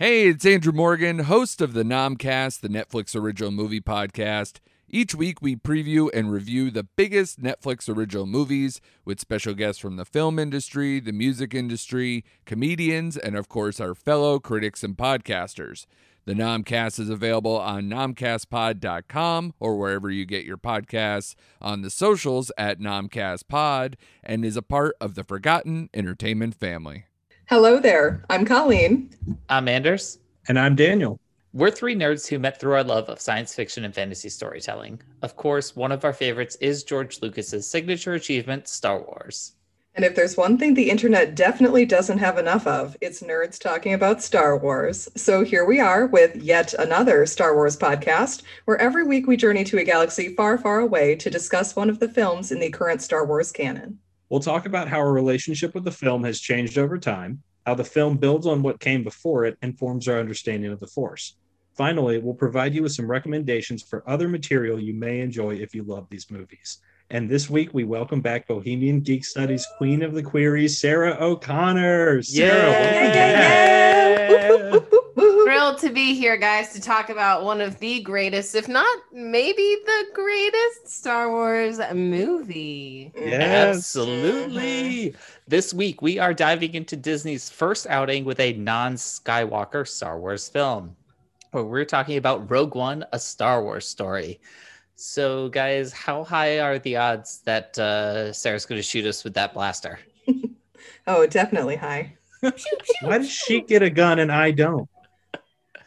Hey, it's Andrew Morgan, host of the Nomcast, the Netflix original movie podcast. Each week, we preview and review the biggest Netflix original movies with special guests from the film industry, the music industry, comedians, and of course, our fellow critics and podcasters. The Nomcast is available on nomcastpod.com or wherever you get your podcasts, on the socials at nomcastpod, and is a part of the Forgotten Entertainment family. Hello there. I'm Colleen. I'm Anders. And I'm Daniel. We're three nerds who met through our love of science fiction and fantasy storytelling. Of course, one of our favorites is George Lucas's signature achievement, Star Wars. And if there's one thing the internet definitely doesn't have enough of, it's nerds talking about Star Wars. So here we are with yet another Star Wars podcast, where every week we journey to a galaxy far, far away to discuss one of the films in the current Star Wars canon. We'll talk about how our relationship with the film has changed over time, how the film builds on what came before it and forms our understanding of the Force. Finally, we'll provide you with some recommendations for other material you may enjoy if you love these movies. And this week, we welcome back Bohemian Geek Studies Queen of the Queries, Sarah O'Connor. Sarah, Yay! Thrilled to be here, guys, to talk about one of the greatest, if not maybe the greatest Star Wars movie. Yes. Absolutely. This week, we are diving into Disney's first outing with a non Skywalker Star Wars film. Where we're talking about Rogue One, a Star Wars story. So, guys, how high are the odds that uh, Sarah's going to shoot us with that blaster? Oh, definitely high. Why does she get a gun and I don't?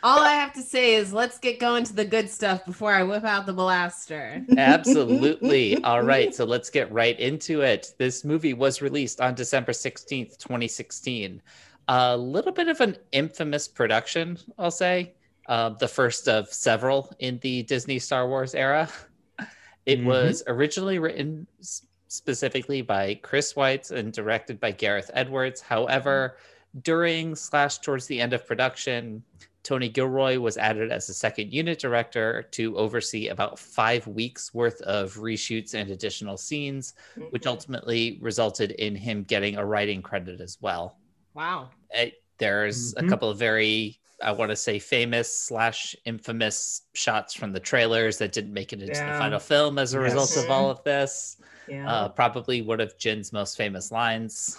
All I have to say is let's get going to the good stuff before I whip out the blaster. Absolutely. All right. So let's get right into it. This movie was released on December 16th, 2016. A little bit of an infamous production, I'll say. Uh, the first of several in the Disney Star Wars era. It Mhm. was originally written specifically by Chris Weitz and directed by Gareth Edwards. However, during slash towards the end of production, Tony Gilroy was added as a second unit director to oversee about five weeks worth of reshoots and additional scenes, which ultimately resulted in him getting a writing credit as well. Wow. Uh, there's a Mhm. couple of very, I want to say, famous slash infamous shots from the trailers that didn't make it into the final film as a result of all of this. Yeah. Uh, probably one of Jyn's most famous lines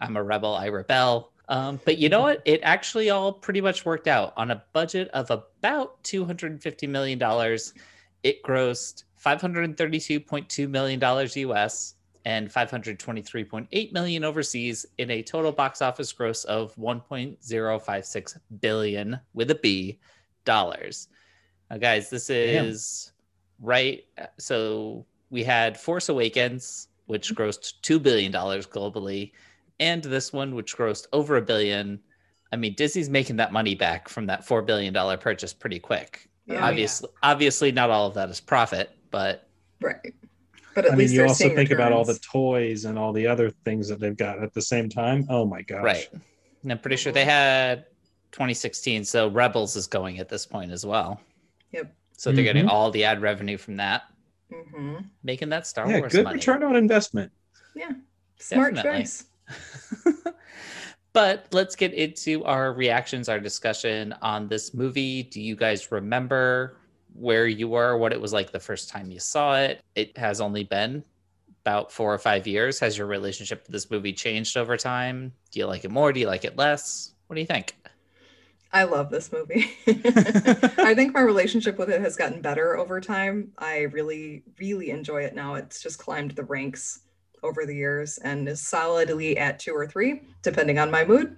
I'm a rebel, I rebel. Um, but you know what? It actually all pretty much worked out. On a budget of about $250 million, it grossed $532.2 million US and 523.8 million overseas in a total box office gross of 1.056 billion with a B dollars. Now, guys, this Damn. is right. So we had Force Awakens, which grossed $2 billion globally, and this one, which grossed over a billion. I mean, Disney's making that money back from that $4 billion purchase pretty quick. Yeah. obviously, obviously, not all of that is profit, but right. But at I mean, least you they're also seeing think about all the toys and all the other things that they've got at the same time. Oh my gosh. right. And I'm pretty sure they had 2016, so Rebels is going at this point as well. Yep. So they're getting Mhm. all the ad revenue from that, Mhm. making that Star Yeah, Wars good money. return on investment. Yeah, smart Definitely. choice. But let's get into our reactions, our discussion on this movie. Do you guys remember where you were, what it was like the first time you saw it? It has only been about four or five years. Has your relationship with this movie changed over time? Do you like it more? Do you like it less? What do you think? I love this movie. I think my relationship with it has gotten better over time. I really, really enjoy it now. It's just climbed the ranks over the years and is solidly at two or three, depending on my mood.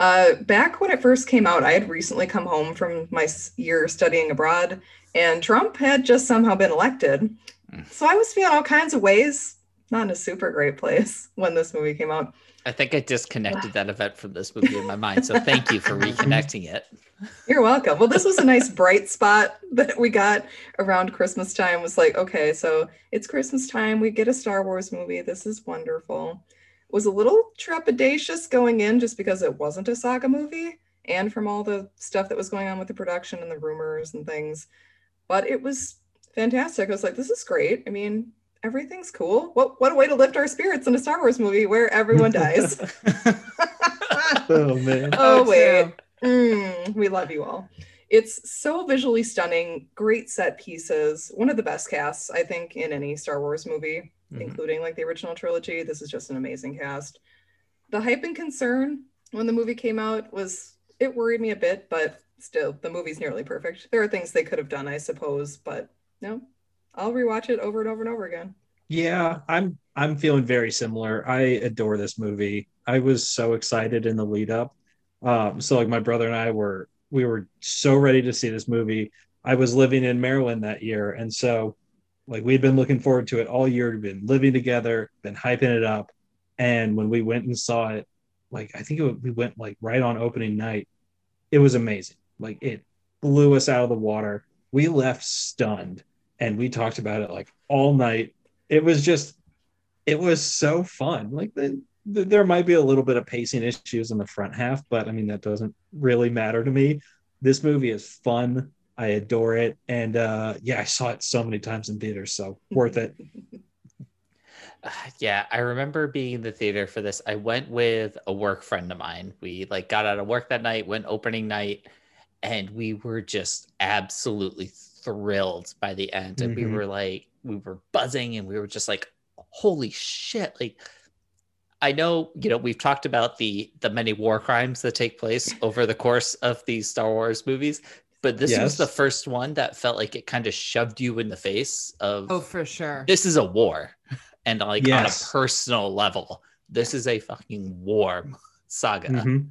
Uh, back when it first came out, I had recently come home from my year studying abroad, and Trump had just somehow been elected. Mm. So I was feeling all kinds of ways, not in a super great place when this movie came out. I think I disconnected that event from this movie in my mind. So thank you for reconnecting it. You're welcome. Well, this was a nice bright spot that we got around Christmas time. Was like, okay, so it's Christmas time. We get a Star Wars movie. This is wonderful. Was a little trepidatious going in just because it wasn't a saga movie and from all the stuff that was going on with the production and the rumors and things. But it was fantastic. I was like, this is great. I mean, everything's cool. What what a way to lift our spirits in a Star Wars movie where everyone dies. oh man. oh Oh, wait. Mm, we love you all. It's so visually stunning, great set pieces, one of the best casts, I think, in any Star Wars movie, Mhm. including like the original trilogy. This is just an amazing cast. The hype and concern when the movie came out was it worried me a bit, but still, the movie's nearly perfect. There are things they could have done, I suppose, but no, I'll rewatch it over and over and over again. Yeah, I'm I'm feeling very similar. I adore this movie. I was so excited in the lead up. Um, so like my brother and I were we were so ready to see this movie. I was living in Maryland that year, and so like we'd been looking forward to it all year. We'd been living together, been hyping it up, and when we went and saw it, like I think it, we went like right on opening night. It was amazing. Like it blew us out of the water. We left stunned, and we talked about it like all night. It was just it was so fun. Like the, the, there might be a little bit of pacing issues in the front half but i mean that doesn't really matter to me. This movie is fun. I adore it. And uh yeah i saw it so many times in theaters so worth it. Uh, yeah, I remember being in the theater for this. I went with a work friend of mine. We like got out of work that night, went opening night, and we were just absolutely thrilled by the end. And we Mhm. were like, we were buzzing and we were just like, holy shit. Like I know, you know, we've talked about the the many war crimes that take place over the course of these Star Wars movies, but this was the first one that felt like it kind of shoved you in the face of Oh, for sure. this is a war and like Yes. on a personal level this is a fucking war saga Mhm.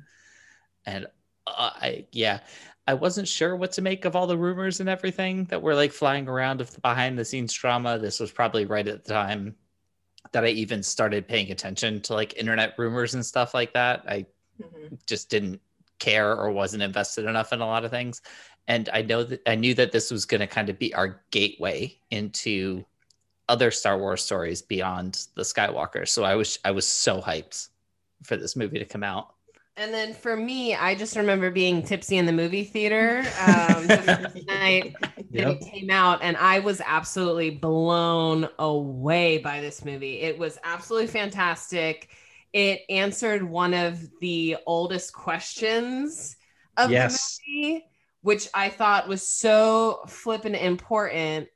and uh, i yeah i wasn't sure what to make of all the rumors and everything that were like flying around of the behind the scenes drama. This was probably right at the time that i even started paying attention to like internet rumors and stuff like that. I Mhm. just didn't care or wasn't invested enough in a lot of things. And i know that i knew that this was going to kind of be our gateway into other star wars stories beyond the skywalker. So i was i was so hyped for this movie to come out And then for me, I just remember being tipsy in the movie theater um, the night Yep. it came out, and I was absolutely blown away by this movie. It was absolutely fantastic. It answered one of the oldest questions of Yes. the movie, which I thought was so flippin' important.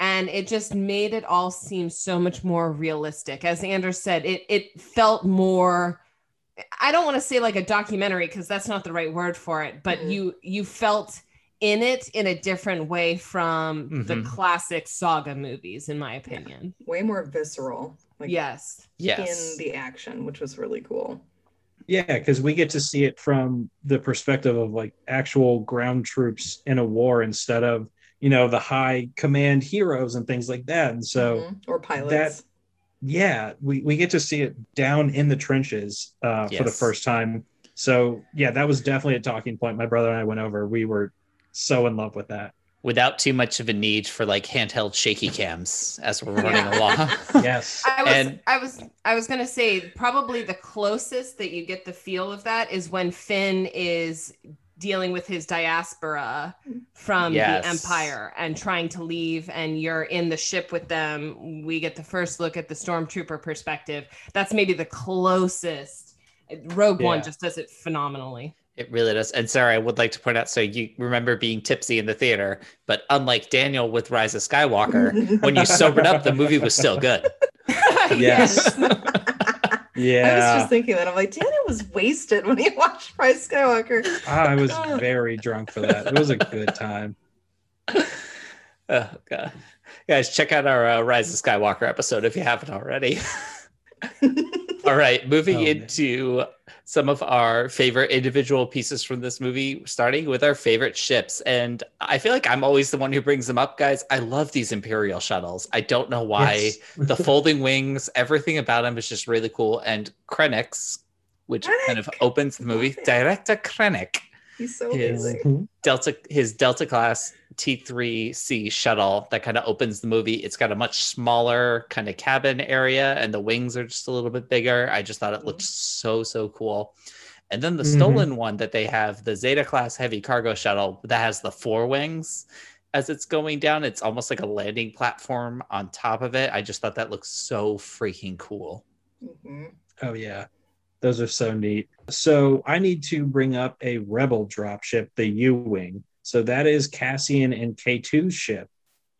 And it just made it all seem so much more realistic. As Anders said, it it felt more I don't want to say like a documentary because that's not the right word for it, but Mhm. you you felt in it in a different way from the Mhm. classic saga movies, in my opinion. Way more visceral. Like yes. yes in the action, which was really cool. yeah because we get to see it from the perspective of like actual ground troops in a war instead of you know the high command heroes and things like that and so Mhm. or pilots. Yeah we, we get to see it down in the trenches uh, for the first time. So yeah that was definitely a talking point. My brother and i went over. We were so in love with that. Without too much of a need for like handheld shaky cams as we're running Yeah. along. Yes. I was And- I was I was gonna say probably the closest that you get the feel of that is when Finn is dealing with his diaspora mm. from Yes. the Empire and trying to leave and you're in the ship with them. We get the first look at the stormtrooper perspective. That's maybe the closest. Rogue One just does it phenomenally. It really does. And sorry I would like to point out so you remember being tipsy in the theater, but unlike Daniel with Rise of Skywalker, when you sobered up, the movie was still good. Yes. I was just thinking that. I'm like, Daniel was wasted when he watched Rise Skywalker. i was very drunk for that it was a good time Oh, God. Guys, check out our uh, Rise of Skywalker episode if you haven't already. All right, moving Oh, into some of our favorite individual pieces from this movie, starting with our favorite ships. And I feel like I'm always the one who brings them up, guys. I love these Imperial shuttles. I don't know why. Yes. the folding wings, everything about them is just really cool. And Krennic's, which kind of opens the movie, Director Krennic, He's so His- amazing. Delta, his Delta class T3C shuttle that kind of opens the movie. It's got a much smaller kind of cabin area, and the wings are just a little bit bigger. I just thought it looked so so cool. And then the Mhm. stolen one that they have, the Zeta class heavy cargo shuttle that has the four wings as it's going down. It's almost like a landing platform on top of it. I just thought that looked so freaking cool. Mhm. Oh yeah, those are so neat. So I need to bring up a rebel dropship, the U-wing. So that is Cassian and K2's ship.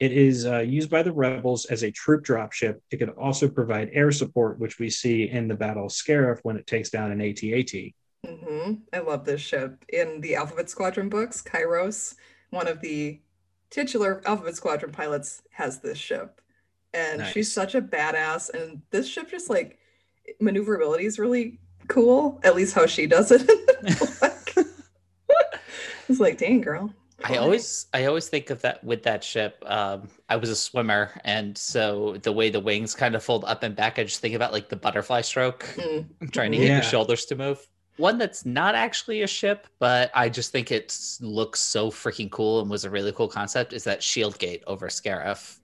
It is uh, used by the rebels as a troop dropship. It can also provide air support, which we see in the Battle of Scarif when it takes down an AT-AT. hmm I love this ship. In the Alphabet Squadron books, Kairos, one of the titular Alphabet Squadron pilots, has this ship. And she's such a badass. And this ship just like maneuverability is really cool, at least how she does it. It's like, dang, girl. I always I always think of that with that ship. Um, I was a swimmer, and so the way the wings kind of fold up and back, I just think about like the butterfly stroke, Mm. trying to Mhm. get Yeah. your shoulders to move. One that's not actually a ship, but I just think it looks so freaking cool and was a really cool concept. Is that shield gate over Scarif?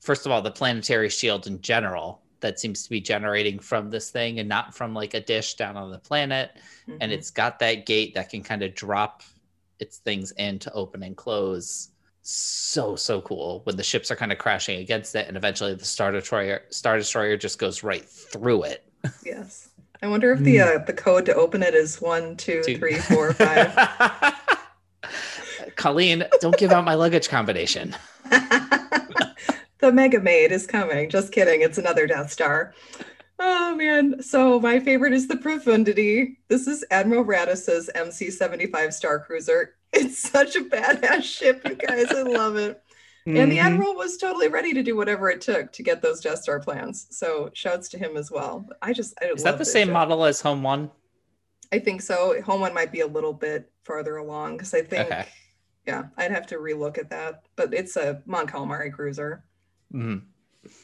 First of all, the planetary shield in general that seems to be generating from this thing and not from like a dish down on the planet and Mhm. it's got that gate that can kind of drop its things in to open and close. So so cool when the ships are kind of crashing against it, and eventually the star destroyer star destroyer just goes right through it. Yes. I wonder if the uh, the code to open it is one, two, Two- three, four, five. Colleen, don't give out my luggage combination. the Mega Maid is coming. Just kidding. It's another Death Star. Oh man. So my favorite is the Profundity. This is Admiral Raddus's MC-75 Star Cruiser. It's such a badass ship, you guys. I love it. And the Mhm. Admiral was totally ready to do whatever it took to get those Death Star plans. So shouts to him as well. I just I Is that the same ship. model as Home One? I think so. Home one might be a little bit farther along because I think Okay. yeah, I'd have to relook at that. But it's a Mon Calamari cruiser. Mhm.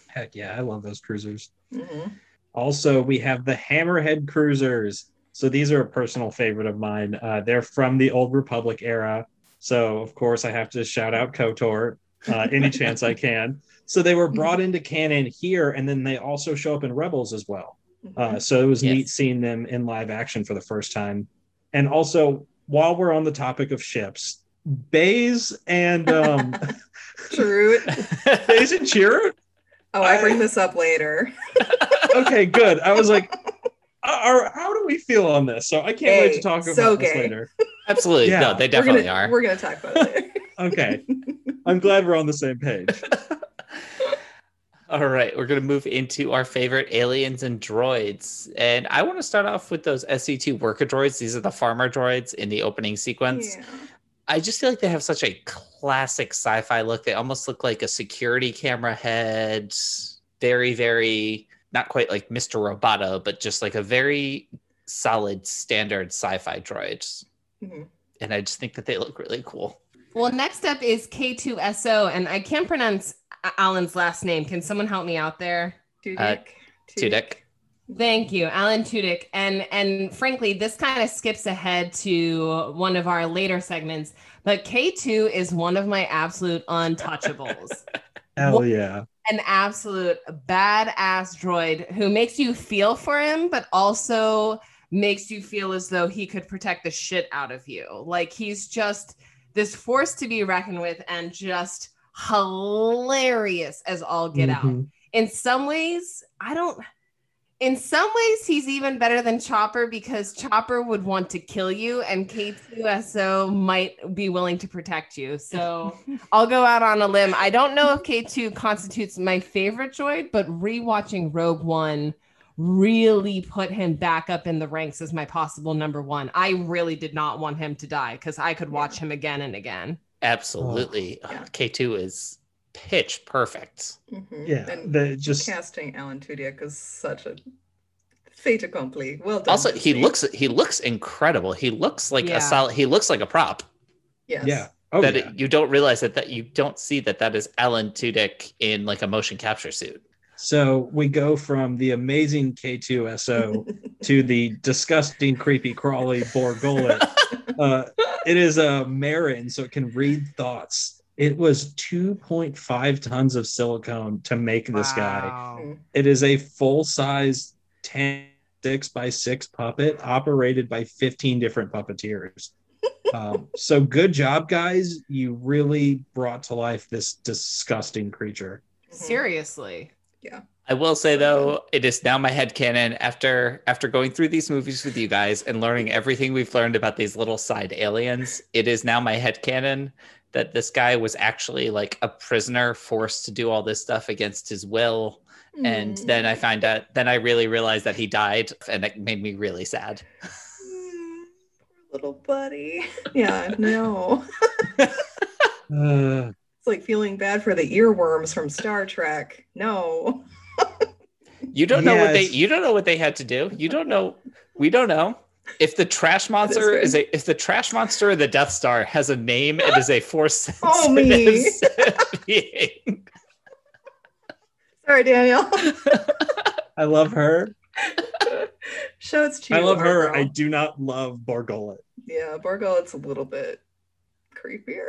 Heck yeah, I love those cruisers. hmm Also, we have the Hammerhead cruisers. So these are a personal favorite of mine. Uh, they're from the Old Republic era. So of course, I have to shout out Kotor uh, any chance I can. So they were brought into canon here, and then they also show up in Rebels as well. Uh, so it was Yes. neat seeing them in live action for the first time. And also, while we're on the topic of ships, Baze and um, True. Baze and Chirrut. Oh, I I- bring this up later. Okay, good. I was like, are, how do we feel on this? So I can't wait to talk about So this later. Absolutely. Yeah. No, they we're definitely gonna, are. We're gonna talk about it later. Okay, I'm glad we're on the same page. All right, we're going to move into our favorite aliens and droids. And I want to start off with those SC2 worker droids. These are the farmer droids in the opening sequence. Yeah. I just feel like they have such a classic sci fi look. They almost look like a security camera head. Very, very, not quite like Mr. Roboto, but just like a very solid standard sci fi droid. Mhm. And I just think that they look really cool. Well, next up is K2SO, and I can't pronounce Alan's last name. Can someone help me out there? Tudyk. Uh, Tudyk. Thank you, Alan Tudyk. And and frankly, this kind of skips ahead to one of our later segments. But K2 is one of my absolute untouchables. Hell yeah. An absolute badass droid who makes you feel for him, but also makes you feel as though he could protect the shit out of you. Like he's just this force to be reckoned with and just hilarious as all get out Mhm. in some ways, I don't. In some ways, he's even better than Chopper because Chopper would want to kill you, and K2SO might be willing to protect you. So I'll go out on a limb. I don't know if K2 constitutes my favorite droid, but rewatching Rogue One really put him back up in the ranks as my possible number one. I really did not want him to die because I could watch him again and again. Absolutely. Oh, yeah. K2 is pitch perfect. Mhm. Yeah, And the just casting Alan Tudyk is such a Fait accompli. Well done. Also, he looks he looks incredible. He looks like Yeah. a solid. He looks like a prop. Yes. Yeah. Oh, that yeah. it- you don't realize that that you don't see that that is Alan Tudyk in like a motion capture suit. So we go from the amazing K2SO to the disgusting, creepy, crawly Bor Gullet. Uh, it is a Marin, so it can read thoughts. It was 2.5 tons of silicone to make this guy. It is a full size 10 six by six puppet operated by 15 different puppeteers. Um, so good job, guys. You really brought to life this disgusting creature. Seriously. Yeah. I will say though, it is now my head headcanon after after going through these movies with you guys and learning everything we've learned about these little side aliens, it is now my head headcanon that this guy was actually like a prisoner forced to do all this stuff against his will. And Mm. then I find out then I really realized that he died and it made me really sad. Mm, poor little buddy. Yeah, no. Uh, It's like feeling bad for the earworms from Star Trek. No. You don't know what they you don't know what they had to do. You don't know we don't know. If the trash monster right. is a if the trash monster of the Death Star has a name, it is a force Oh, me. being. Sorry, Daniel. I love her. Shouts to you. I love her. Argo. I do not love Bor Gullet. Yeah, Bor Gullet's a little bit creepier.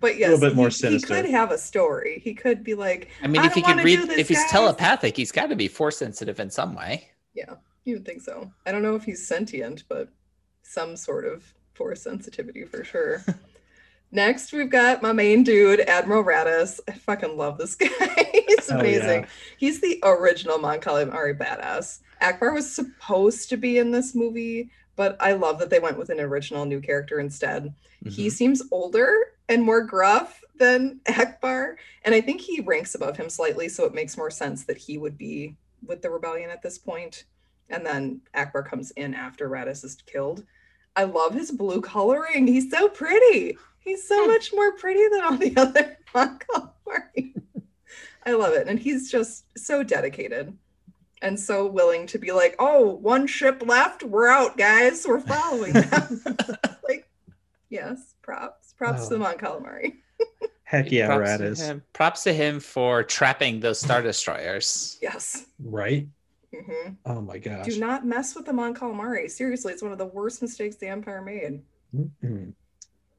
but yes, a little bit more he, sinister. He could have a story. He could be like, I mean, I if he don't could read, if he's guys. telepathic, he's got to be force sensitive in some way. you would think so. I don't know if he's sentient, but some sort of force sensitivity for sure. Next, we've got my main dude, Admiral Raddus. I fucking love this guy. He's Oh, amazing. yeah. He's the original Mon Calamari badass. Ackbar was supposed to be in this movie, but I love that they went with an original new character instead. Mm-hmm. He seems older and more gruff than Ackbar, and I think he ranks above him slightly, so it makes more sense that he would be with the rebellion at this point. And then Ackbar comes in after Raddus is killed. I love his blue coloring. He's so pretty. He's so Hmm. much more pretty than all the other Mon I love it. And he's just so dedicated and so willing to be like, oh, one ship left. We're out, guys. We're following them. like, yes, props. Props to the Oh. Mon Calamari. Heck yeah, props to Raddus. him. Props to him for trapping those star destroyers. Yes. Right? Hmm Oh my gosh. Do not mess with the Mon Calamari. Seriously, it's one of the worst mistakes the Empire made. Mhm.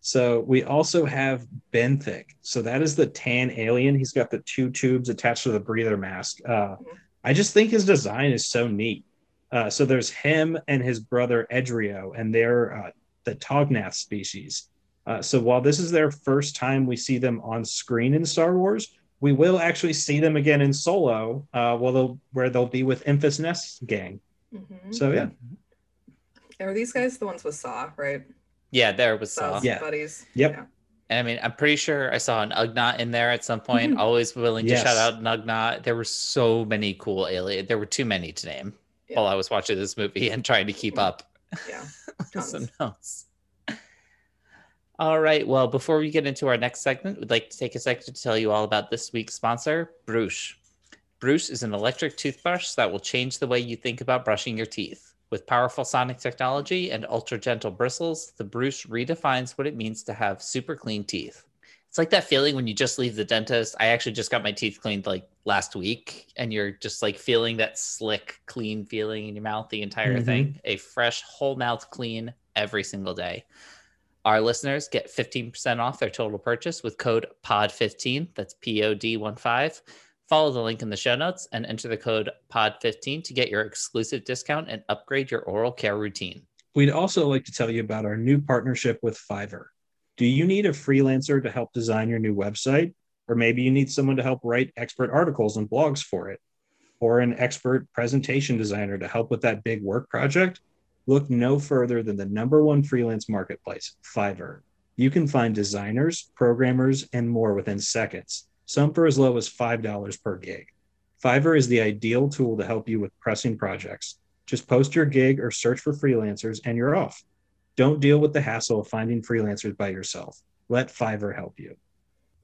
So we also have Benthic. So that is the tan alien. He's got the two tubes attached to the breather mask. Uh, I just think his design is so neat. Uh, so there's him and his brother Edrio, and they're uh, the Tognath species. Uh, so while this is their first time we see them on screen in Star Wars, we will actually see them again in Solo, uh, well, they'll, where they'll be with Enfys Nest gang. Mhm. So yeah, Are these guys the ones with Saw, right? Yeah, there was Saw's Saw. Yeah. buddies. Yep. Yeah. And I mean, I'm pretty sure I saw an Ugnaught in there at some point. Mhm. Always willing to Yes. shout out an Ugnaught. There were so many cool alien. There were too many to name Yeah. while I was watching this movie and trying to keep up. Yeah. some Tons. notes. All right. Well, before we get into our next segment, we'd like to take a second to tell you all about this week's sponsor, Bruce. Bruce is an electric toothbrush that will change the way you think about brushing your teeth. With powerful sonic technology and ultra gentle bristles, the Bruce redefines what it means to have super clean teeth. It's like that feeling when you just leave the dentist. I actually just got my teeth cleaned like last week, and you're just like feeling that slick, clean feeling in your mouth the entire Mhm. thing. A fresh, whole mouth clean every single day. Our listeners get 15% off their total purchase with code POD15. That's P O D 1 5. Follow the link in the show notes and enter the code POD15 to get your exclusive discount and upgrade your oral care routine. We'd also like to tell you about our new partnership with Fiverr. Do you need a freelancer to help design your new website? Or maybe you need someone to help write expert articles and blogs for it? Or an expert presentation designer to help with that big work project? Look no further than the number one freelance marketplace, Fiverr. You can find designers, programmers, and more within seconds, some for as low as $5 per gig. Fiverr is the ideal tool to help you with pressing projects. Just post your gig or search for freelancers and you're off. Don't deal with the hassle of finding freelancers by yourself. Let Fiverr help you.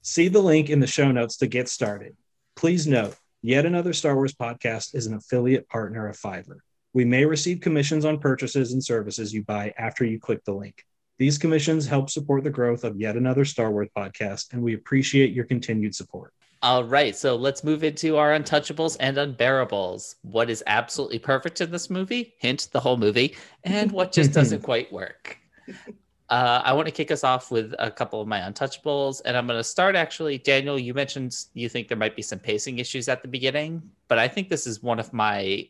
See the link in the show notes to get started. Please note, Yet Another Star Wars podcast is an affiliate partner of Fiverr. We may receive commissions on purchases and services you buy after you click the link. These commissions help support the growth of Yet Another Star Wars podcast, and we appreciate your continued support. All right, so let's move into our untouchables and unbearables. What is absolutely perfect in this movie? Hint: the whole movie, and what just doesn't quite work. Uh, I want to kick us off with a couple of my untouchables, and I'm going to start actually. Daniel, you mentioned you think there might be some pacing issues at the beginning, but I think this is one of my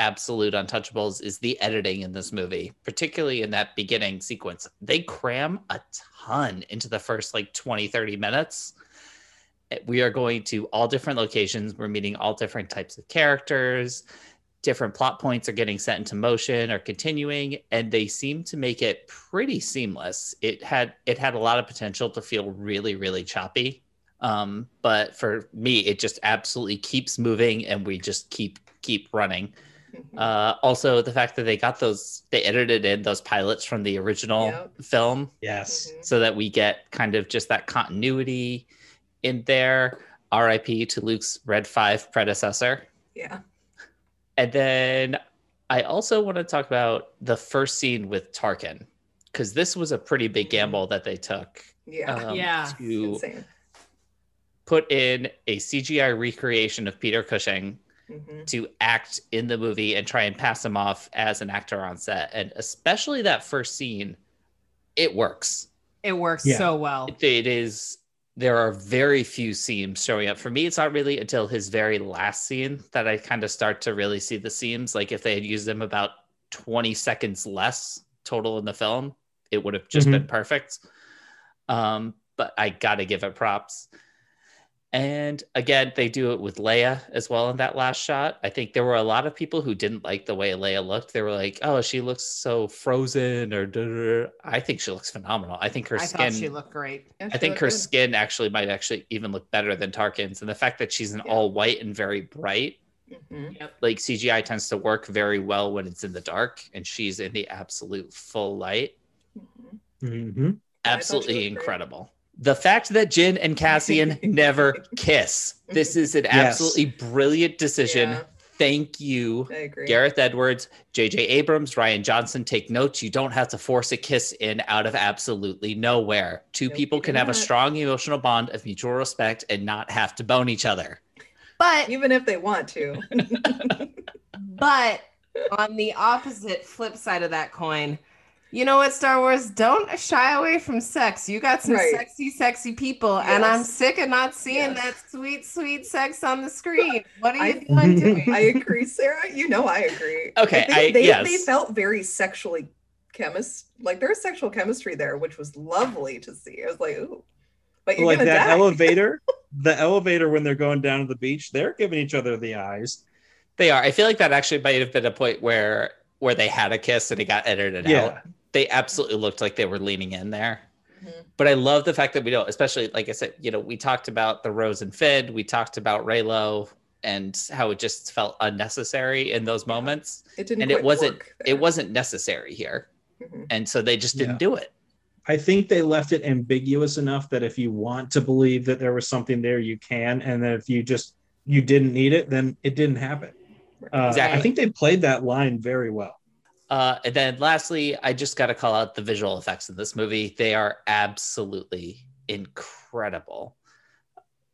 absolute untouchables is the editing in this movie, particularly in that beginning sequence. They cram a ton into the first like 20, 30 minutes. We are going to all different locations. We're meeting all different types of characters different plot points are getting set into motion or continuing and they seem to make it pretty seamless it had it had a lot of potential to feel really really choppy um, but for me it just absolutely keeps moving and we just keep keep running uh, also the fact that they got those they edited in those pilots from the original Yep. Yes. film Mhm. so that we get kind of just that continuity in there rip to luke's red 5 predecessor Yeah. and then I also want to talk about the first scene with Tarkin, because this was a pretty big gamble that they took Yeah. um, Yeah. to Insane. put in a CGI recreation of Peter Cushing Mhm. to act in the movie and try and pass him off as an actor on set. And especially that first scene, it works. It works Yeah. so well. It- it is there are very few seams showing up for me it's not really until his very last scene that i kind of start to really see the seams like if they had used them about 20 seconds less total in the film it would have just Mhm. been perfect um but i gotta give it props and again they do it with leia as well in that last shot i think there were a lot of people who didn't like the way leia looked they were like oh she looks so frozen or da, da, da." i think she looks phenomenal i think her I skin thought she looked great. Yeah, I think her good. skin actually might actually even look better than Tarkin's, and the fact that she's an Yeah. all white and very bright, Mhm. like CGI tends to work very well when it's in the dark, and she's in the absolute full light. Mhm. Mhm. Yeah, I Absolutely incredible. great. Incredible. The fact that Jyn and Cassian never kiss. This is an Yes. absolutely brilliant decision. Yeah. Thank you. Gareth Edwards, J.J. Abrams, Rian Johnson, take notes. You don't have to force a kiss in out of absolutely nowhere. Two Nope, people can do have a strong emotional bond of mutual respect and not have to bone each other. But Even if they want to. but on the opposite flip side of that coin, you know what, Star Wars? Don't shy away from sex. You got some Right. sexy, sexy people, and I'm sick of not seeing Yes. that sweet, sweet sex on the screen. What are I- you doing? I agree, Sarah. You know I agree. Okay, I I- they, yes. they felt very sexually chemist like there's sexual chemistry there, which was lovely to see. I was like, ooh. But you're like gonna that die. elevator, the elevator when they're going down to the beach, they're giving each other the eyes. They are. I feel like that actually might have been a point where where they had a kiss and it got edited out. Yeah. They absolutely looked like they were leaning in there. Mhm. But I love the fact that we don't, especially like I said, you know, we talked about the Rose and Finn, we talked about Reylo and how it just felt unnecessary in those moments. It didn't and it wasn't it wasn't necessary here. Mhm. And so they just didn't Yeah. do it. I think they left it ambiguous enough that if you want to believe that there was something there, you can, and that if you just you didn't need it, then it didn't happen. Uh, Exactly. I think they played that line very well. Uh, and then lastly, I just got to call out the visual effects in this movie. They are absolutely incredible.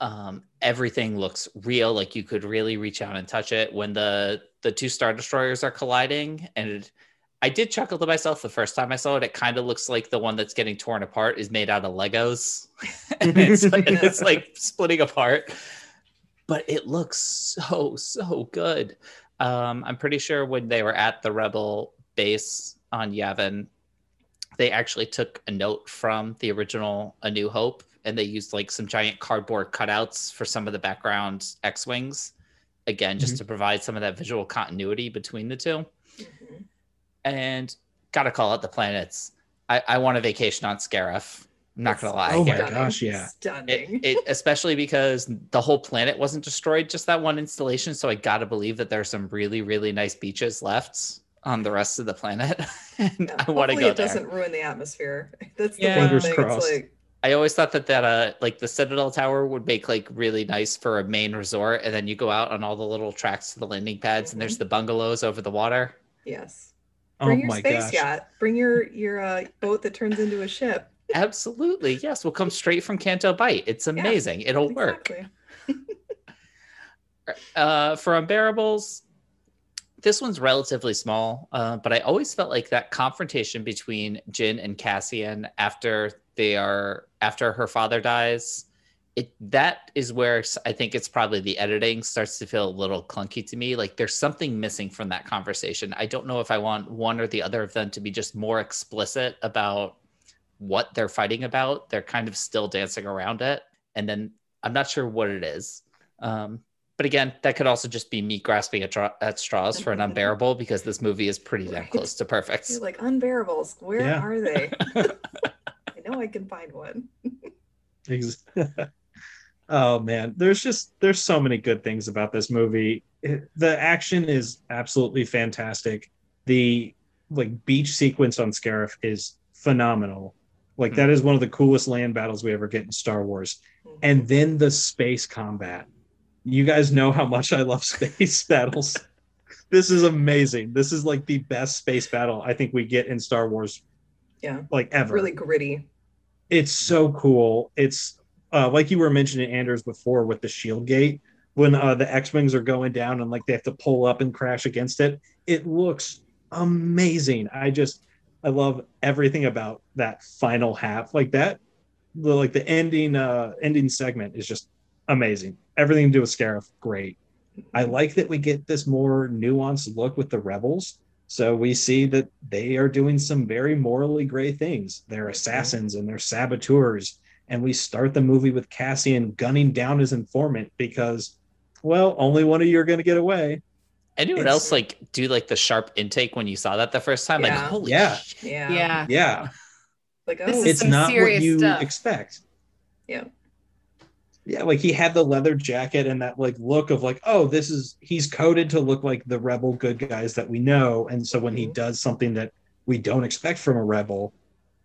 Um, everything looks real, like you could really reach out and touch it. When the the two star destroyers are colliding, and it, I did chuckle to myself the first time I saw it. It kind of looks like the one that's getting torn apart is made out of Legos, and it's like, and it's like splitting apart. But it looks so so good. Um, I'm pretty sure when they were at the Rebel base on Yavin, they actually took a note from the original A New Hope and they used like some giant cardboard cutouts for some of the background X Wings. Again, just Mhm. to provide some of that visual continuity between the two. Mhm. And gotta call out the planets. I, I want a vacation on Scarif. I'm not gonna lie. Oh my here. Gosh, yeah. Stunning. It, it, especially because the whole planet wasn't destroyed, just that one installation. So I gotta believe that there's some really, really nice beaches left on the rest of the planet, and Yeah, I want to hopefully go it there. doesn't ruin the atmosphere. That's the Yeah. one Fingers thing. crossed. It's like I always thought that that uh like the Citadel Tower would make like really nice for a main resort, and then you go out on all the little tracks to the landing pads, and there's the bungalows over the water. Yes. Oh Bring your my space gosh. yacht. Bring your your uh, boat that turns into a ship. Absolutely, yes. We'll come straight from Canto Bight. It's amazing. It'll work. Uh, for unbearables this one's relatively small uh, but i always felt like that confrontation between jyn and cassian after they are after her father dies it that is where I think it's probably the editing starts to feel a little clunky to me. Like there's something missing from that conversation. I don't know if i want one or the other of them to be just more explicit about what they're fighting about. They're kind of still dancing around it. And then i'm not sure what it is. Um, but again, that could also just be me grasping at, dra- at straws for an unbearable because this movie is pretty damn Right. close to perfect. You're like unbearables. Where Yeah. are they? I know I can find one. Ex- oh man, there's just there's so many good things about this movie. It- the action is absolutely fantastic. The like beach sequence on Scarif is phenomenal. Like that mm-hmm. is one of the coolest land battles we ever get in Star Wars. Mm-hmm. And then the space combat. You guys know how much I love space battles. This is amazing. This is like the best space battle I think we get in Star Wars Yeah. like ever really gritty. it's so cool. It's uh, like you were mentioning Anders before with the shield gate when uh, the X-wings are going down and like they have to pull up and crash against it. It looks amazing. I just I love everything about that final half. Like that, the like the ending uh ending segment is just amazing. Everything to do with Scarif, great. I like that we get this more nuanced look with the rebels. So we see that they are doing some very morally gray things. They're assassins and they're saboteurs. And we start the movie with Cassian gunning down his informant because, well, only one of you are going to get away. Anyone It's- else like do like the sharp intake when you saw that the first time? Like, Yeah. holy Yeah. shit. Yeah. Yeah. Yeah, Like oh, This is it's some not what you stuff. expect. Yeah. Yeah, like he had the leather jacket and that like look of like, oh, this is he's coded to look like the rebel good guys that we know. And so when he Mhm. does something that we don't expect from a rebel,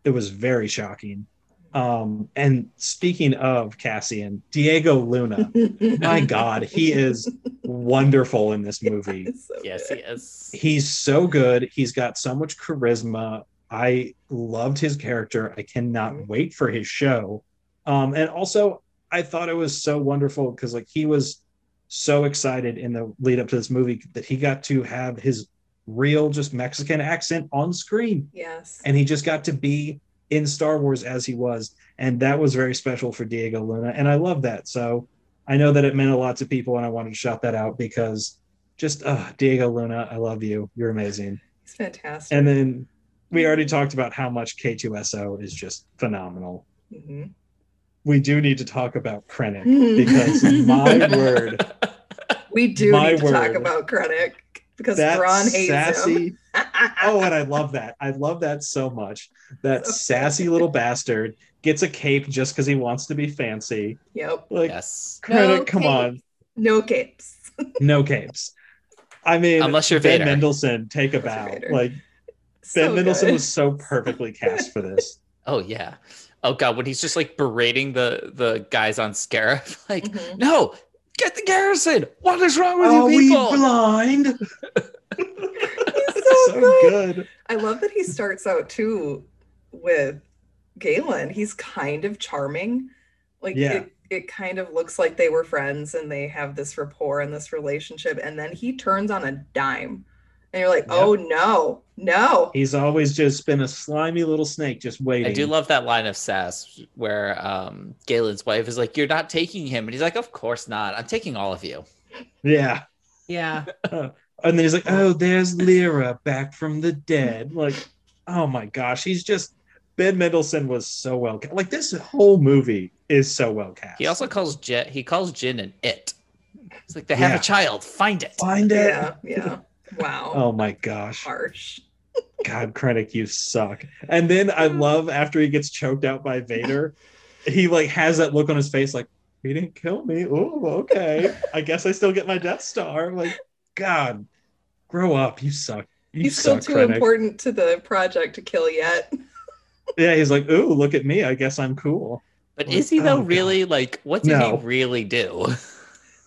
it was very shocking. Um, and speaking of Cassian, Diego Luna, my God, he is wonderful in this movie. It's so Yes, good. is. He's so good. He's got so much charisma. I loved his character. I cannot Mhm. wait for his show. Um, and also, I thought it was so wonderful because like he was so excited in the lead up to this movie that he got to have his real just Mexican accent on screen Yes. and he just got to be in Star Wars as he was, and that was very special for Diego Luna, and I love that. So I know that it meant a lot to people, and I wanted to shout that out because just uh, Diego Luna, I love you. You're amazing. He's fantastic. And then we already talked about how much K2SO is just phenomenal. Mhm. We do need to talk about Krennic mm-hmm. because my word, we do my need to talk about Krennic because that Thrawn hates sassy. him. oh, and I love that. I love that so much. That sassy little bastard gets a cape just because he wants to be fancy. Yep. Like, yes. credit, No come cape. on, No capes. no capes. I mean, Unless you're Ben Vader. Mendelsohn, take a Unless bow. Like So Ben Mendelsohn was so perfectly cast for this. Oh yeah. Oh god, when he's just like berating the the guys on Scarif, like, Mhm. no, get the garrison. What is wrong with Are you we people? blind? He's so, so good. good. I love that he starts out too with Galen. He's kind of charming. Like Yeah. it, it kind of looks like they were friends and they have this rapport and this relationship. And then he turns on a dime. And you're like, Yep. oh no, no. He's always just been a slimy little snake, just waiting. I do love that line of sass where um Galen's wife is like, You're not taking him. And he's like, Of course not. I'm taking all of you. Yeah. Yeah. And then he's like, "Oh, there's Lyra back from the dead." Like, oh my gosh, he's just Ben Mendelsohn was so well ca- like this whole movie is so well cast. He also calls Jet he calls Jyn an it. It's like they have Yeah. a child, find it. find it. Yeah, yeah. Wow. Oh my gosh, Harsh. God, Krennic, you suck. And then I love after he gets choked out by Vader, he like has that look on his face, like he didn't kill me. Oh, okay. I guess I still get my Death Star. Like, God, grow up. You suck. You He's still too Krennic. important to the project to kill yet. Yeah, he's like, ooh, look at me. I guess I'm cool. But Like, is he though oh, really like what did No. he really do?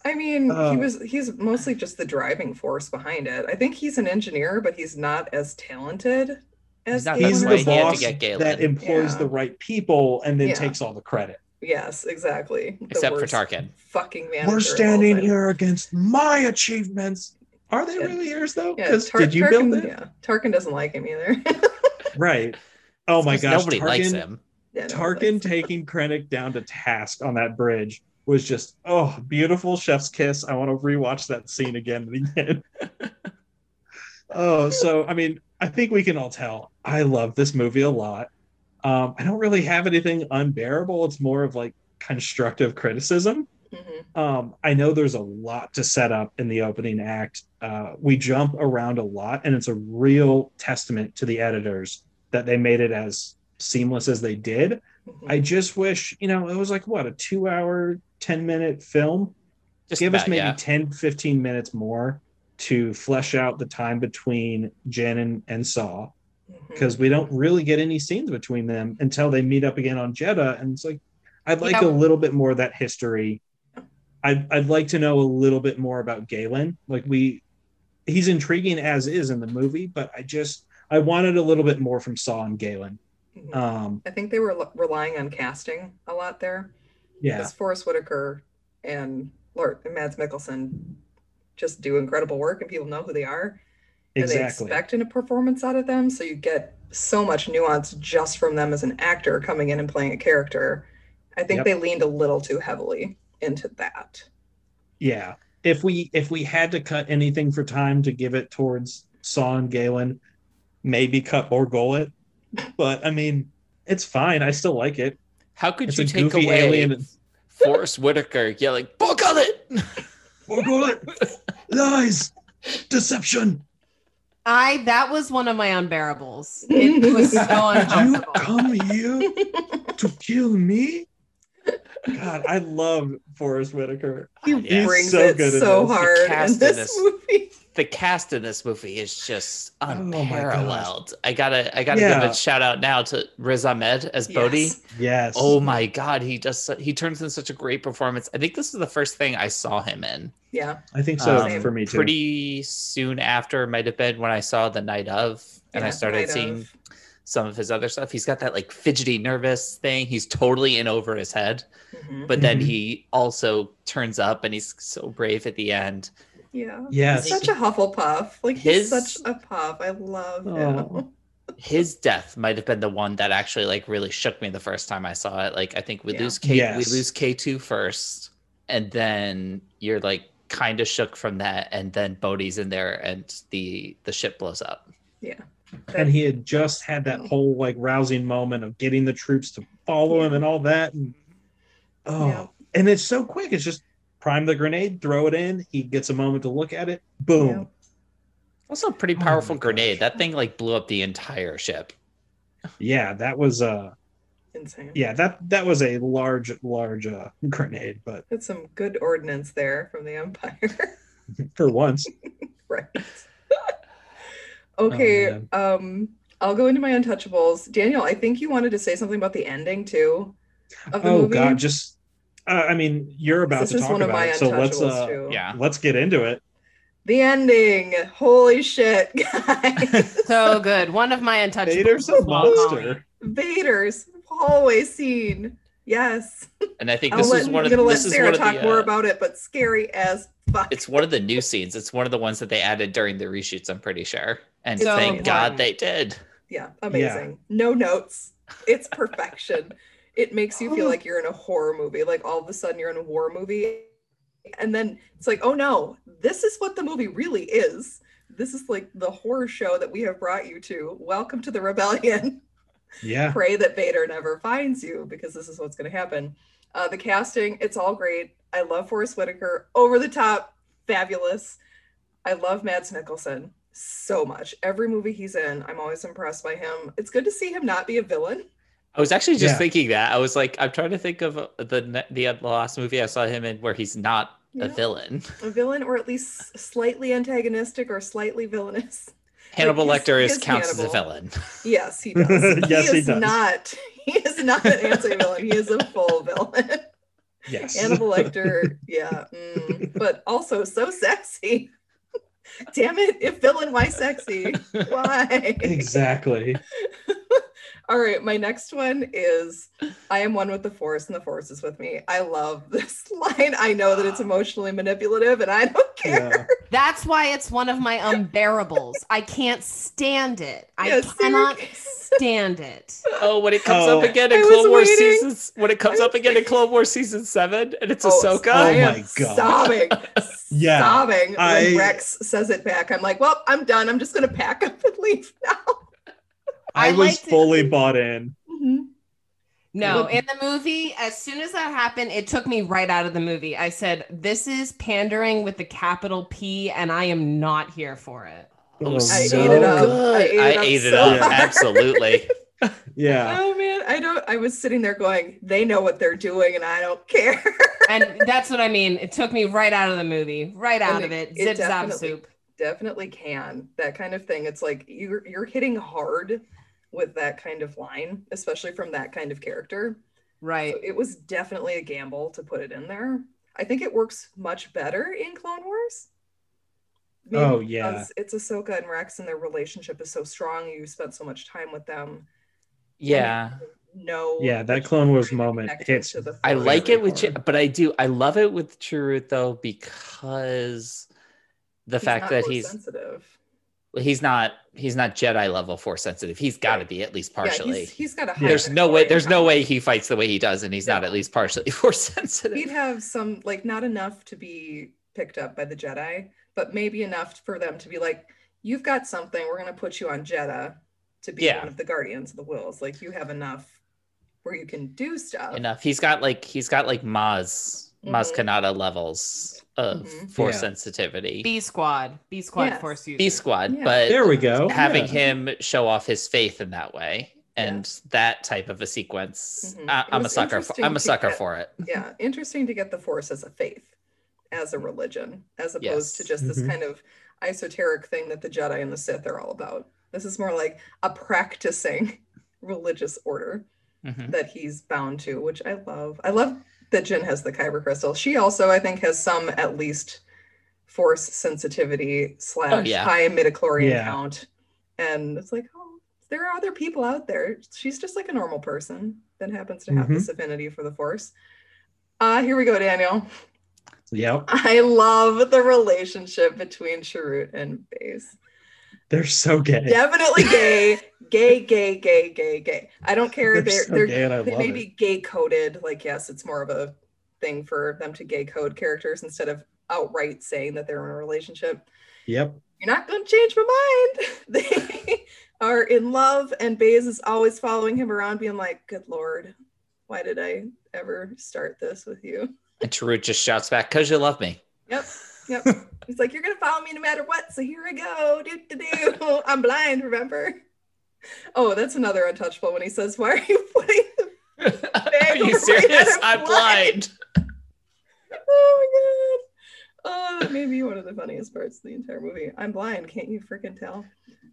I mean, Uh, he was he's mostly just the driving force behind it. I think he's an engineer, but he's not as talented as not He's the why he had to boss get Galen. that employs Yeah. the right people and then Yeah. takes all the credit. Yes, exactly. The Except for Tarkin. Fucking manager. We're standing here against my achievements. Are they Yeah. really yours though? Yeah, Because Tar- did you Tarkin, build it? Yeah, Tarkin doesn't like him either. Right. Oh my gosh. Nobody Tarkin, likes him. Tarkin taking Krennic down to task on that bridge was just oh beautiful chef's kiss. I want to rewatch that scene again and again. oh, so I mean, I think we can all tell I love this movie a lot. Um, I don't really have anything unbearable. It's more of like constructive criticism. Mhm. Um, I know there's a lot to set up in the opening act. Uh, we jump around a lot, and it's a real testament to the editors that they made it as seamless as they did. I just wish, you know, it was like what a two hour, 10 minute film. Just Give us maybe yeah. 10, 15 minutes more to flesh out the time between Jyn and, and Saw mm-hmm. because we don't really get any scenes between them until they meet up again on Jedha. And it's like, I'd like Yeah. a little bit more of that history. I'd, I'd like to know a little bit more about Galen. Like, we, he's intriguing as is in the movie, but I just, I wanted a little bit more from Saw and Galen. Mhm. Um, I think they were l- relying on casting a lot there. yeah. Because Forest Whitaker and Lord and Mads Mikkelsen just do incredible work, and people know who they are. and they Exactly. expect a performance out of them. So you get so much nuance just from them as an actor coming in and playing a character. I think Yep. they leaned a little too heavily into that. yeah if we if we had to cut anything for time to give it towards saw and galen maybe cut Bor Gullet but i mean it's fine. I still like it. How could it's you take goofy away alien Forest Whitaker? Yelling, book on it? Bor Gullet! Lies! Deception! I that was one of my unbearables. It was so you come here to kill me? God i love forest whitaker. He Yeah. brings so it good in so hard in in this this- movie. The cast in this movie is just Oh unparalleled. I gotta I gotta Yeah. give a shout out now to Riz Ahmed as Bodhi. Yes. yes Oh my god, he does he turns in such a great performance. I think this is the first thing I saw him in. Yeah. i think so Um, for me too Pretty soon after might have been when I saw The Night of and I started seeing of. some of his other stuff. He's got that like fidgety nervous thing. He's totally in over his head. Mhm. But then Mhm. he also turns up and he's so brave at the end. Yeah. yes He's such a Hufflepuff. Like he's His- such a puff. I love Oh. him. his death might have been the one that actually like really shook me the first time I saw it. Like I think we Yeah. lose K Yes. we lose K2 first and then you're like kind of shook from that and then Bodhi's in there and the the ship blows up. Yeah. And he had just had that whole like rousing moment of getting the troops to follow him and all that and oh Yeah. and it's so quick it's just prime the grenade throw it in he gets a moment to look at it boom Also a pretty Oh my powerful gosh. grenade. That thing like blew up the entire ship. yeah that was uh Insane. yeah that that was a large large uh grenade but That's some good ordnance there from the Empire. for once right. okay. man. um, I'll go into my untouchables. Daniel, I think you wanted to say something about the ending too of the oh movie. god just uh, i mean you're about This to is talk one of about my it so let's uh too. Yeah. let's get into it The ending. Holy shit, guys. So good. One of my untouchables. Vader's a as well, Colin. monster Vader's hallway scene. Yes. And I think I'll this let, is one I'm of gonna let this is Sarah one of talk the, more uh, about it, but scary as fuck. it's one of the new scenes. It's one of the ones that they added during the reshoots, I'm pretty sure. And So thank God they did. Yeah, amazing. No notes. It's perfection. it makes you feel like you're in a horror movie. Like all of a sudden you're in a war movie. And then it's like, oh no, this is what the movie really is. This is like the horror show that we have brought you to. Welcome to the rebellion. yeah Pray that Vader never finds you because this is what's going to happen. Uh, the casting, it's all great. I love Forest Whitaker. Over the top, fabulous. I love Mads Mikkelsen so much. Every movie he's in, I'm always impressed by him. It's good to see him not be a villain. I was actually just Yeah. thinking that. I was like, I'm trying to think of uh, the the last movie I saw him in where he's not a villain. A villain, or at least slightly antagonistic or slightly villainous. Hannibal he's- Lecter is is counts as a villain. Yes, he does. Yes, he is does. not. he is not an anti-villain. He is a full villain. Yes. Hannibal Lecter, yeah, mm, but also so sexy. Damn it! If villain, why sexy? Why? exactly. All right, my next one is I am one with the force and the force is with me. I love this line. I know that it's emotionally manipulative and I don't care. Yeah. That's why it's one of my unbearables. I can't stand it. I Yes, cannot stand it. Oh, when it comes Oh. up again in I Clone Wars waiting. seasons, when it comes up again in. Clone Wars season seven, and it's Oh, Ahsoka. Oh I Oh am my God. sobbing, Yeah, sobbing I- when Rex says it back. I'm like, well, I'm done. I'm just gonna pack up and leave now. I, I was liked it. fully bought in. Mhm. No, in the movie, as soon as that happened, it took me right out of the movie. I said, This is pandering with the capital P, and I am not here for it. Oh, Oh, so ate it up. good. I ate it I up ate it so up. hard. Absolutely. Yeah. Oh man, I don't. I was sitting there going, they know what they're doing, and I don't care. And that's what I mean. It took me right out of the movie, right out And of it. it Zip zap definitely- soup. Definitely can that kind of thing. It's like you're you're hitting hard with that kind of line, especially from that kind of character. Right. So it was definitely a gamble to put it in there. I think it works much better in Clone Wars. Oh, yeah. because It's Ahsoka and Rex, and their relationship is so strong. You spent so much time with them. Yeah. No. Yeah, that Clone Wars moment hits. I like it with, hard. Ch- but I do. I love it with Chirrut though because the fact that he's sensitive. He's not he's not Jedi level force sensitive. He's got to be at least partially. Yeah, he's, he's got a. high there's no way. There's no way he fights the way he does, and he's not at least partially force sensitive. He'd have some like not enough to be picked up by the Jedi, but maybe enough for them to be like, "You've got something. We're gonna put you on Jedha to be Yeah. one of the Guardians of the Whills. Like you have enough where you can do stuff." Enough. He's got like he's got like Maz Maz Mhm. Kanata levels of Mhm. force Yeah. sensitivity. B squad. B squad Yes. force user. B squad, Yeah. but There we go. having Yeah. him show off his faith in that way and that type of a sequence Mhm. I, I'm a sucker for interesting i'm a sucker get- for it yeah, interesting to get the Force as a faith, as a religion, as opposed Yes. to just this Mhm. kind of esoteric thing that the Jedi and the Sith are all about. This is more like a practicing religious order. Mhm. that he's bound to, which I love. I love that Jyn has the kyber crystal. She also, I think, has some at least force sensitivity slash Oh, yeah. high midichlorian Yeah. count. And it's like, oh, there are other people out there. She's just like a normal person that happens to have Mhm. this affinity for the force. Uh, here we go, Daniel. Yep. I love the relationship between Chirrut and Baze. They're so gay. Definitely gay, gay, gay, gay, gay, gay. I don't care. They're They're so they're gay and I they love may it. be gay coded. Like yes, it's more of a thing for them to gay code characters instead of outright saying that they're in a relationship. Yep. You're not going to change my mind. They are in love, and Baze is always following him around, being like, "Good lord, why did I ever start this with you?" and Chirrut just shouts back because you love me Yep. Yep. He's like, You're gonna follow me no matter what. So here I go. Do do do. I'm blind, remember? Oh, that's another untouchable when he says, Why are you putting the are you serious i'm and blind Oh my god. Oh, that may be one of the funniest parts of the entire movie. I'm blind, can't you freaking tell?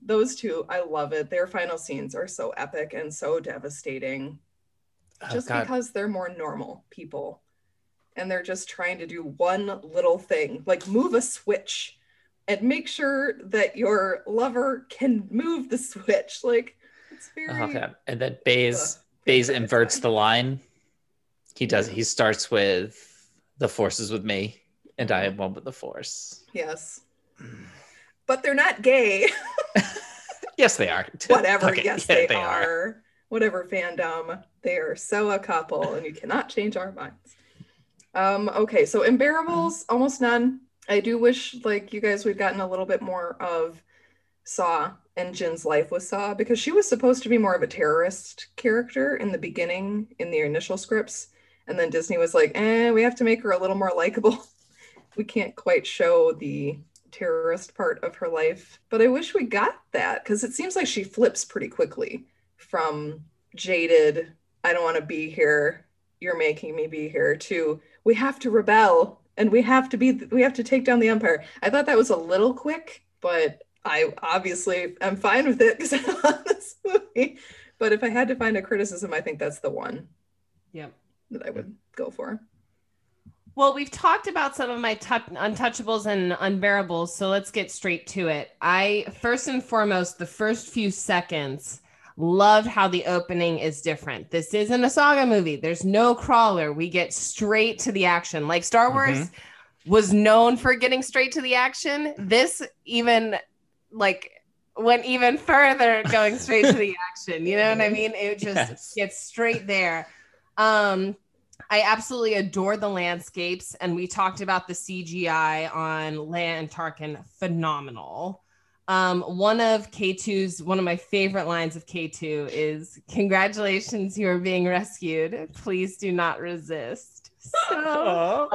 Those two, I love it. Their final scenes are so epic and so devastating oh just god because they're more normal people and they're just trying to do one little thing like move a switch and make sure that your lover can move the switch. Like it's very oh god and then baze Ugh, baze inverts the line. He does he starts with the force is with me and i am mm-hmm. one with the force. Yes. But they're not gay. Yes they are. Whatever. Okay, yes yeah, they, are. whatever fandom. They are so a couple and you cannot change our minds um okay so unbearables almost none i do wish like you guys we'd gotten a little bit more of saw and jyn's life with saw because she was supposed to be more of a terrorist character in the beginning in the initial scripts and then disney was like eh we have to make her a little more likable we can't quite show the terrorist part of her life. But I wish we got that because it seems like she flips pretty quickly from jaded, I don't want to be here, you're making me be here, to we have to rebel and we have to be, we have to take down the empire. I thought that was a little quick, but I obviously am fine with it because I love this movie. But if I had to find a criticism, I think that's the one Yep. that I would go for. Well, we've talked about some of my tou- untouchables and unbearables, so let's get straight to it. I first and foremost, the first few seconds, loved how the opening is different. This isn't a saga movie. There's no crawler. We get straight to the action. Like Star Wars was known for getting straight to the action. This even like went even further going straight to the action. You know what I mean? It just Yes. gets straight there. Um I absolutely adore the landscapes, and we talked about the CGI on Leia and Tarkin. Phenomenal. Um, one of K2's one of my favorite lines of K2 is "Congratulations, you are being rescued. Please do not resist." So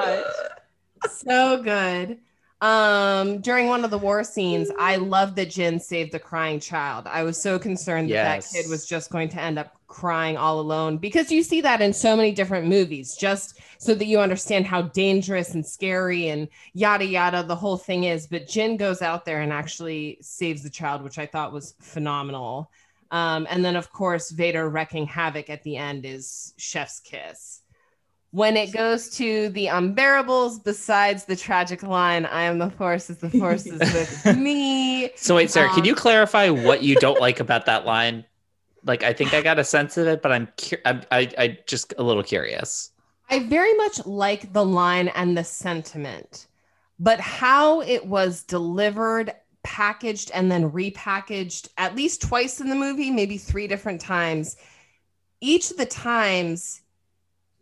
so good. Um, during one of the war scenes, I love that Jyn saved the crying child. I was so concerned that Yes. that kid was just going to end up crying all alone because you see that in so many different movies, just so that you understand how dangerous and scary and yada yada the whole thing is. But Jyn goes out there and actually saves the child, which I thought was phenomenal. Um, and then, of course, Vader wrecking havoc at the end is Chef's kiss. When it goes to the unbearables, besides the tragic line, I am the force as the force is with me. So wait, Sarah, can Um, you clarify what you don't like about that line? Like, I think I got a sense of it, but I'm, cu- I'm I, I just a little curious. I very much like the line and the sentiment, but how it was delivered, packaged, and then repackaged at least twice in the movie, maybe three different times. Each of the times,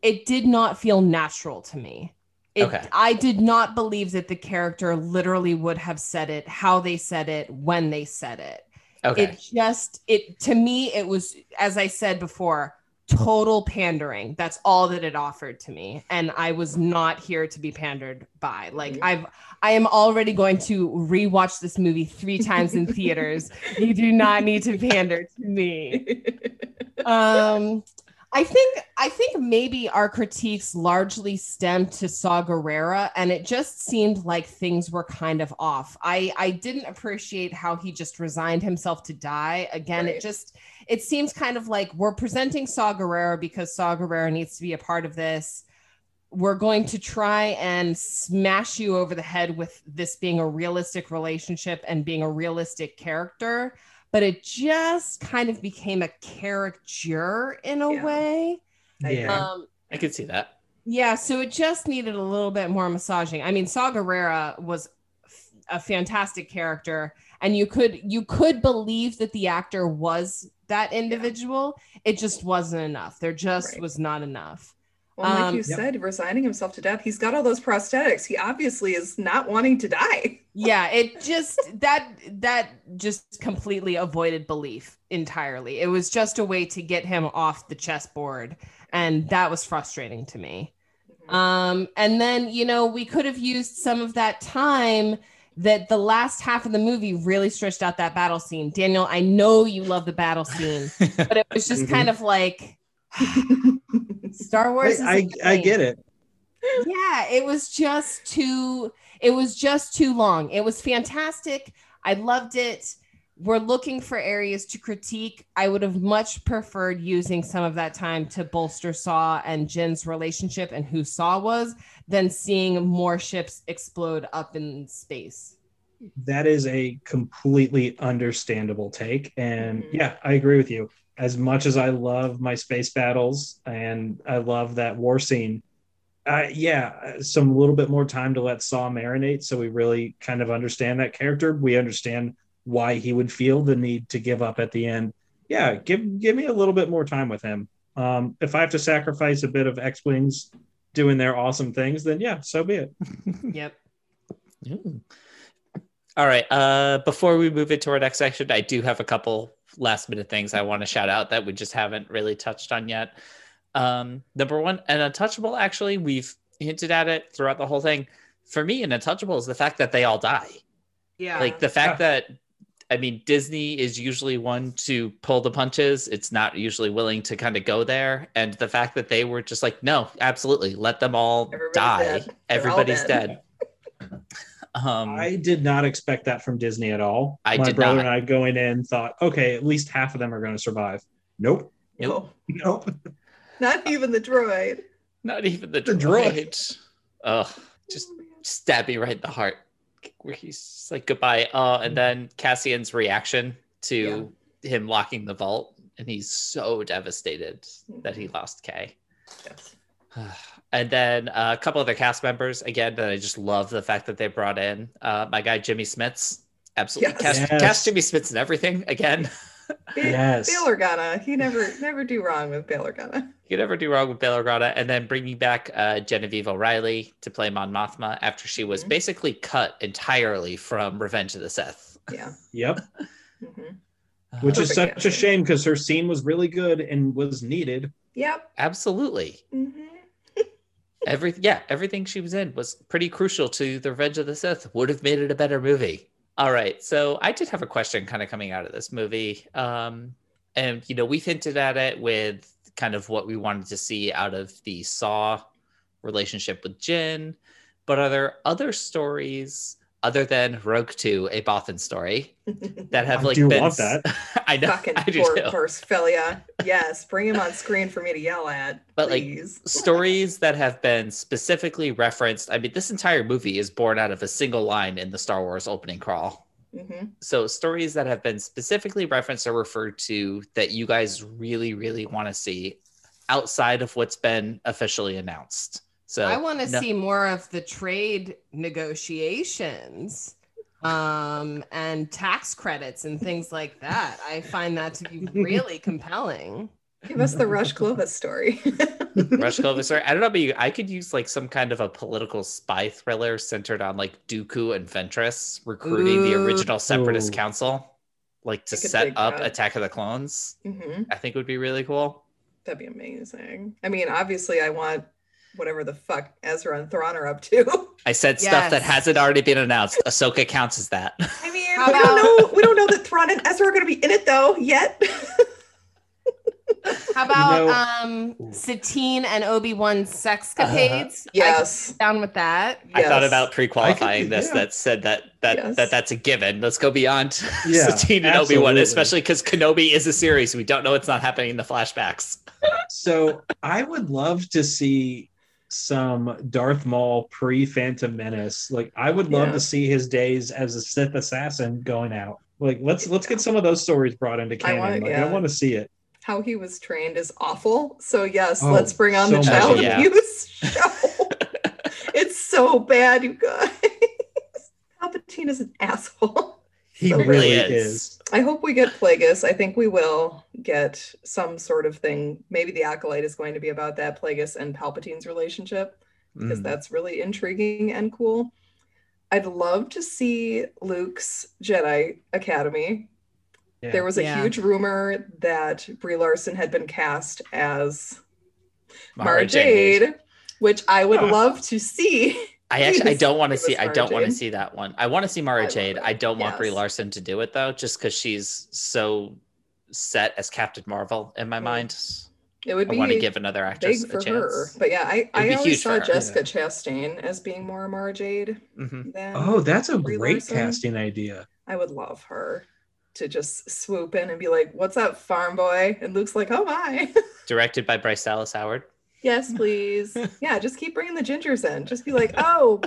it did not feel natural to me. It, Okay. I did not believe that the character literally would have said it, how they said it, when they said it. Okay. it just it to me it was as i said before total pandering. That's all that it offered to me. And i was not here to be pandered by. Like i've i am already going to rewatch this movie three times in theaters. You do not need to pander to me. Um I think I think maybe our critiques largely stemmed to Saw Gerrera, and it just seemed like things were kind of off. I I didn't appreciate how he just resigned himself to die. Again, Right. it just it seems kind of like we're presenting Saw Gerrera because Saw Gerrera needs to be a part of this. We're going to try and smash you over the head with this being a realistic relationship and being a realistic character but it just kind of became a caricature in a Yeah. way. Yeah. Um, I could see that. yeah, so it just needed a little bit more massaging. I mean, Saw Gerrera was f- a fantastic character, and you could you could believe that the actor was that individual. It just wasn't enough. There just Right. was not enough. Well, like Um, you Yep. said, resigning himself to death. He's got all those prosthetics. He obviously is not wanting to die. Yeah, it just that that just completely avoided belief entirely. It was just a way to get him off the chessboard, and that was frustrating to me. Um, and then you know we could have used some of that time that the last half of the movie really stretched out that battle scene. Daniel, I know you love the battle scene, but it was just Mhm. kind of like Star Wars. I, I, I get it. yeah it was just too it was just too long it was fantastic i loved it we're looking for areas to critique i would have much preferred using some of that time to bolster saw and jyn's relationship and who saw was than seeing more ships explode up in space That is a completely understandable take. And Mhm. yeah, I agree with you. As much as I love my space battles and I love that war scene, uh, yeah, some little bit more time to let Saw marinate so we really kind of understand that character. We understand why he would feel the need to give up at the end. Yeah, give give me a little bit more time with him. Um, if I have to sacrifice a bit of X Wings doing their awesome things, then yeah, so be it. yep Ooh. All right. Uh, before we move into our next section, I do have a couple last minute things I want to shout out that we just haven't really touched on yet. Um, number one, an untouchable. Actually, we've hinted at it throughout the whole thing. For me, an untouchable is the fact that they all die. yeah Like the fact that, I mean, Disney is usually one to pull the punches. It's not usually willing to kind of go there, and the fact that they were just like, no, absolutely, let them all Everybody's die. dead. They're all Everybody's dead. dead. Um, I did not expect that from Disney at all. I My did brother not. and I going in thought, okay, at least half of them are going to survive. Nope. Nope. Oh, nope. not even the droid. Not even the The droid. droid. Oh, just stab me right in the heart. Where he's like goodbye. Oh, and mm. then Cassian's reaction to him locking the vault, and he's so devastated that he mm. lost Kay. Yes. And then uh, a couple other cast members again that I just love the fact that they brought in. Uh, my guy Jimmy Smits, absolutely Yes. cast, Yes. cast Jimmy Smits and everything again. Ba- Yes. Bail Organa. He never never do wrong with Bail Organa. You never do wrong with Bail Organa. And then bringing back uh, Genevieve O'Reilly to play Mon Mothma after she was Mhm. basically cut entirely from Revenge of the Sith. Yeah. Yep. hmm Which is Perfect such a shame because her scene was really good and was needed. Yep. Absolutely. hmm Every yeah, everything she was in was pretty crucial to the Revenge of the Sith. Would have made it a better movie. All right, so I did have a question kind of coming out of this movie, um, and you know we've hinted at it with kind of what we wanted to see out of the Saw relationship with Jyn, but are there other stories other than Rogue Two, a Bothan story that have I like do been want that. I know Fucking I do poor too. Perspelia. Yes, bring him on screen for me to yell at. But, like, stories that have been specifically referenced. I mean, this entire movie is born out of a single line in the Star Wars opening crawl. hmm So, stories that have been specifically referenced or referred to that you guys really, really want to see outside of what's been officially announced. So, I want to no- see more of the trade negotiations um, and tax credits and things like that. I find that to be really compelling. Give us the Rush Clovis story. Rush Clovis. Sorry, I don't know, but you, I could use like some kind of a political spy thriller centered on like Dooku and Ventress recruiting the original Separatist Ooh. Council, like to set up that. Attack of the Clones. hmm I think would be really cool. That'd be amazing. I mean, obviously, I want whatever the fuck Ezra and Thrawn are up to. I said stuff that hasn't already been announced. Ahsoka counts as that. I mean, How we don't know. We don't know that Thrawn and Ezra are going to be in it though yet. How about know- um, Satine and Obi Wan sexcapades? yes. down with that. I thought about pre-qualifying this. yeah. That said that that Yes. that that's a given. Let's go beyond Yeah, Satine and Obi Wan, especially because Kenobi is a series. We don't know it's not happening in the flashbacks. So I would love to see some Darth Maul pre Phantom Menace. Like I would love Yeah. to see his days as a Sith assassin going out. Like let's let's get some of those stories brought into I canon. want- like, yeah. I want to see it. How he was trained is awful. So yes, Oh, let's bring on the so much. child yeah. abuse show. it's so bad, you guys. Palpatine is an asshole. He So really is. is. I hope we get Plagueis. I think we will get some sort of thing. Maybe the acolyte is going to be about that Plagueis and Palpatine's relationship because Mm. that's really intriguing and cool. I'd love to see Luke's Jedi Academy. Yeah. There was a Yeah. huge rumor that Brie Larson had been cast as Mara Mara Jade. Jade, which I would Huh. love to see. I actually I don't want to see I don't want to see that one. I want to see Mara love Jade. I don't want Brie Larson to do it though, just because she's so set as Captain Marvel in my mind. It would be I want to give another actress big a for her. chance. But yeah, I, I always huge saw for her. Jessica Chastain as being more Mara Jade Mhm. than Oh, that's a Brie great Larson. casting idea. I would love her to just swoop in and be like, "What's up, farm boy?" And Luke's like, "Oh my, Directed by Bryce Dallas Howard. Yes, please, yeah." Just keep bringing the gingers in. Just be like, "Oh,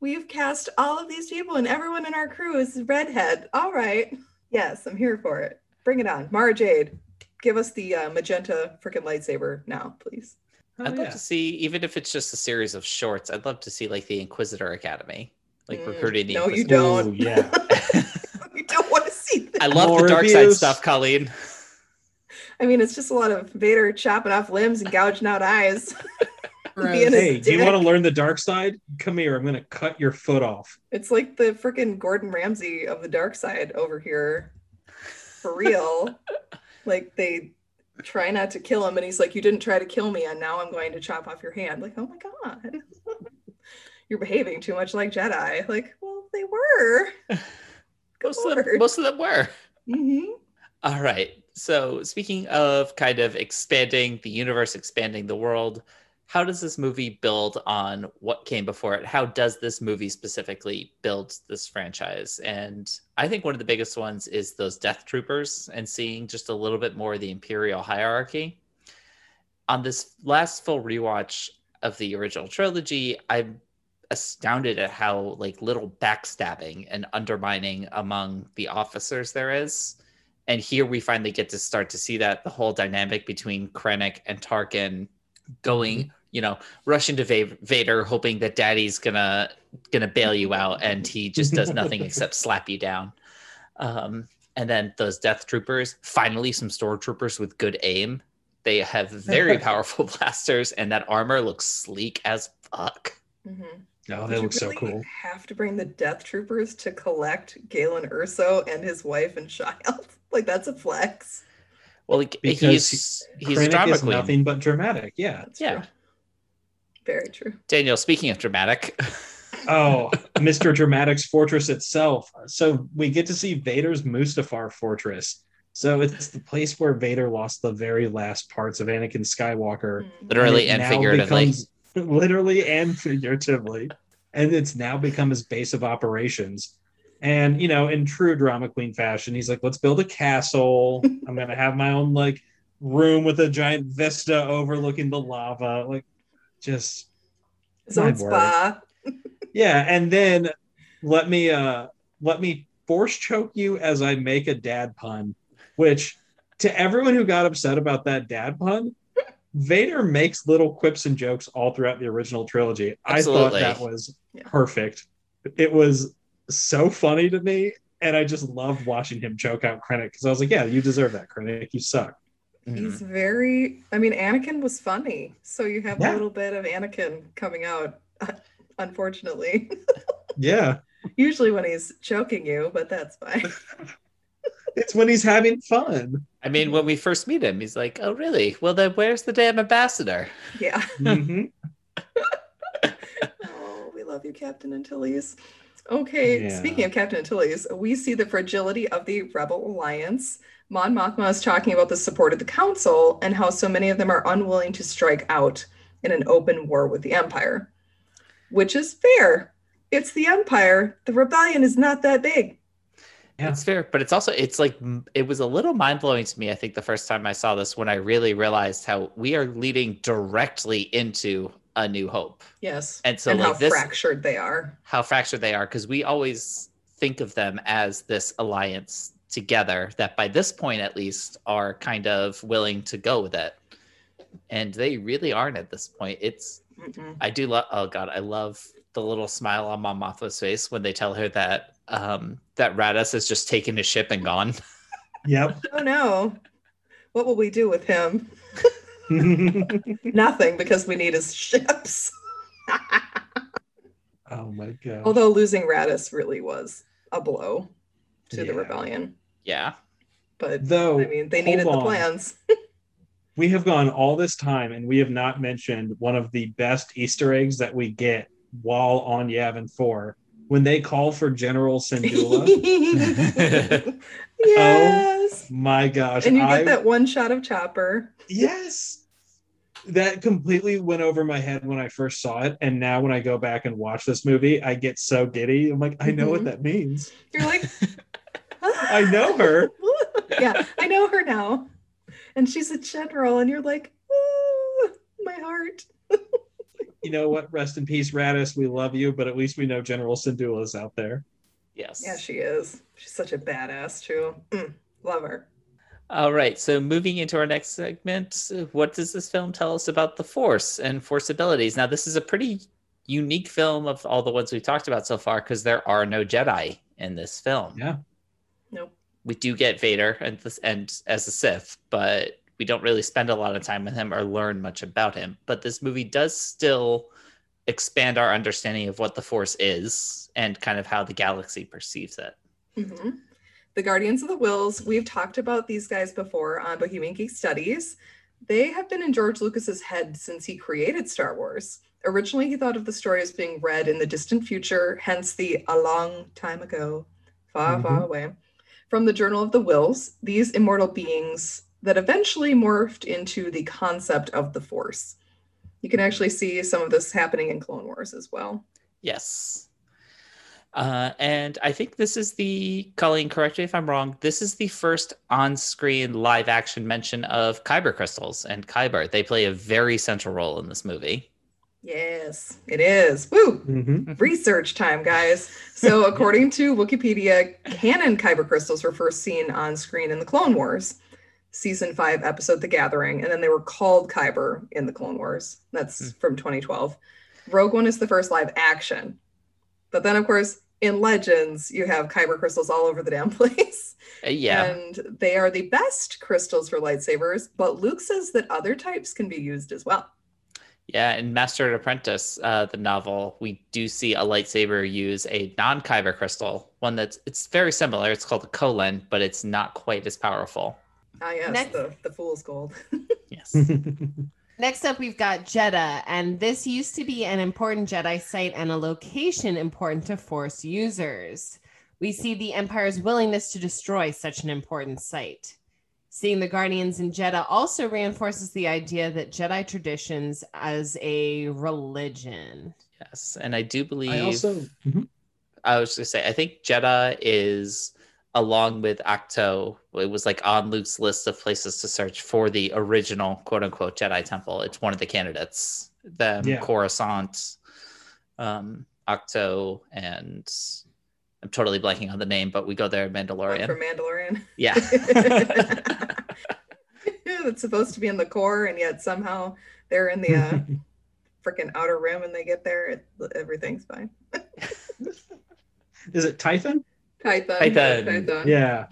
we've cast all of these people, and everyone in our crew is redhead. All right, yes, I'm here for it. Bring it on, Mara Jade. Give us the uh, magenta freaking lightsaber now, please." Oh, I'd love yeah. to see, even if it's just a series of shorts, I'd love to see like the Inquisitor Academy, like Mm, recruiting the no, you don't. Ooh, yeah. we don't want to see that. I love More the dark side stuff, Colleen. I mean, it's just a lot of Vader chopping off limbs and gouging out eyes. Gross. Being a Hey, do you want to learn the dark side? Come here. I'm going to cut your foot off. It's like the freaking Gordon Ramsay of the dark side over here. For real. like they try not to kill him and he's like, You didn't try to kill me, and now I'm going to chop off your hand. Like, oh my god. You're behaving too much like Jedi. Like, well, they were. Most of, them, most of them were. Mhm. All right. So, speaking of kind of expanding the universe, expanding the world, how does this movie build on what came before it? How does this movie specifically build this franchise? And I think one of the biggest ones is those Death Troopers and seeing just a little bit more of the Imperial hierarchy. On this last full rewatch of the original trilogy, I'm astounded at how like little backstabbing and undermining among the officers there is. And here we finally get to start to see that the whole dynamic between Krennic and Tarkin going, you know, rushing to Vader, hoping that Daddy's gonna gonna bail you out, and he just does nothing except slap you down. Um, and then those Death Troopers, finally some Stormtroopers with good aim. They have very powerful blasters, and that armor looks sleek as fuck. Mhm. Oh, Did that you looks so cool. Have to bring the Death Troopers to collect Galen Erso and his wife and child. Like that's a flex. Well, like, Because he's he's drama is queen. nothing but dramatic. Yeah. That's Yeah. true. Very true. Daniel, speaking of dramatic, Oh, Mr. Dramatic's fortress itself. So we get to see Vader's Mustafar fortress. So it's the place where Vader lost the very last parts of Anakin Skywalker. Mm. literally it and figuratively. becomes- literally and figuratively. And it's now become his base of operations. And you know, in true drama queen fashion, he's like, let's build a castle. I'm gonna have my own like room with a giant vista overlooking the lava. Like just So My it's word. spa. yeah, and then let me uh let me force choke you as I make a dad pun, which to everyone who got upset about that dad pun, Vader makes little quips and jokes all throughout the original trilogy. Absolutely. I thought that was Yeah. perfect. It was so funny to me, and I just loved watching him choke out Krennic because I was like, "Yeah, you deserve that, Krennic. You suck." He's Mhm. very I mean, Anakin was funny. So you have Yeah. a little bit of Anakin coming out, unfortunately. Yeah, Usually when he's choking you, but that's fine. it's when he's having fun. I mean, when we first meet him, he's like, "Oh, really? Well, then where's the damn ambassador?" Yeah. Mhm. Oh, we love you, Captain Antilles. Okay, Yeah. speaking of Captain Antilles, we see the fragility of the Rebel Alliance. Mon Mothma is talking about the support of the Council and how so many of them are unwilling to strike out in an open war with the Empire, which is fair. It's the Empire. The rebellion is not that big. Yeah. It's fair, but it's also it's like it was a little mind blowing to me. I think the first time I saw this, when I really realized how we are leading directly into A New Hope, Yes. and so and like how this, fractured they are. how fractured they are, because we always think of them as this alliance together. That by this point, at least, are kind of willing to go with it, and they really aren't at this point. It's Mm-mm. I do love. Oh God, I love the little smile on Mon Mothma's face when they tell her that um that Raddus has just taken his ship and gone. Yep. Oh no. What will we do with him? Nothing because we need his ships. oh my god. Although losing Raddus really was a blow to the rebellion. yeah, But Though I mean, they hold needed the plans. we have gone all this time and we have not mentioned one of the best Easter eggs that we get while on Yavin 4 when they call for General Syndulla. Oh yes. my gosh. and you I, get that one shot of Chopper. yes. That completely went over my head when I first saw it. And now when I go back and watch this movie, I get so giddy. I'm like, I know what Mhm. that means. You're like, I know her. yeah, I know her now. And she's a general, and you're like, "Ooh, my heart. You know what? Rest in peace, Raddus. We love you, but at least we know General Syndulla's out there. yes. Yeah, she is. She's such a badass too. Mm, love her. All right. So moving into our next segment, what does this film tell us about the Force and Force abilities? Now, this is a pretty unique film of all the ones we've talked about so far because there are no Jedi in this film. Yeah. Nope. we do get Vader and and as a Sith, but we don't really spend a lot of time with him or learn much about him. But this movie does still expand our understanding of what the Force is and kind of how the galaxy perceives it. Mhm. The Guardians of the Whills, we've talked about these guys before on Bohemian Geek Studies. They have been in George Lucas's head since he created Star Wars. Originally, he thought of the story as being read in the distant future, hence the a long time ago, far, far mm-hmm. away. From the Journal of the Whills, these immortal beings that eventually morphed into the concept of the Force. You can actually see some of this happening in Clone Wars as well. Yes. Uh, and I think this is the Colleen, correct me if I'm wrong. This is the first on-screen live-action mention of kyber crystals and kyber. They play a very central role in this movie. Yes, it is. Woo! Mhm. Research time, guys. So, according to Wikipedia, canon kyber crystals were first seen on screen in the Clone Wars, season five episode The Gathering, and then they were called kyber in the Clone Wars. That's Hmm. from 2012. Rogue One is the first live action. But then, of course, in Legends, you have kyber crystals all over the damn place. Uh, yeah. And they are the best crystals for lightsabers, but Luke says that other types can be used as well. Yeah, in Master and Apprentice, uh, the novel, we do see a lightsaber use a non-kyber crystal, one that's it's very similar. It's called a Kohlen, but it's not quite as powerful. Ah, yes, Next- the, the fool's gold. Yes. Next up, we've got Jedha, and this used to be an important Jedi site and a location important to Force users. We see the Empire's willingness to destroy such an important site. Seeing the Guardians in Jedha also reinforces the idea that Jedi traditions as a religion. yes. And I do believe I also Mhm. I was gonna say, I think Jedha is along with Ahch-To. It was like on Luke's list of places to search for the original quote unquote Jedi temple. It's one of the candidates. Them, Yeah. Coruscant, um, Ahch-To, and I'm totally blanking on the name, but we go there in One Mandalorian. for Mandalorian. yeah. That's supposed to be in the core, and yet somehow they're in the uh, freaking outer rim, and they get there. It, everything's fine. Is it Tython? Python. Python. Python. Yeah.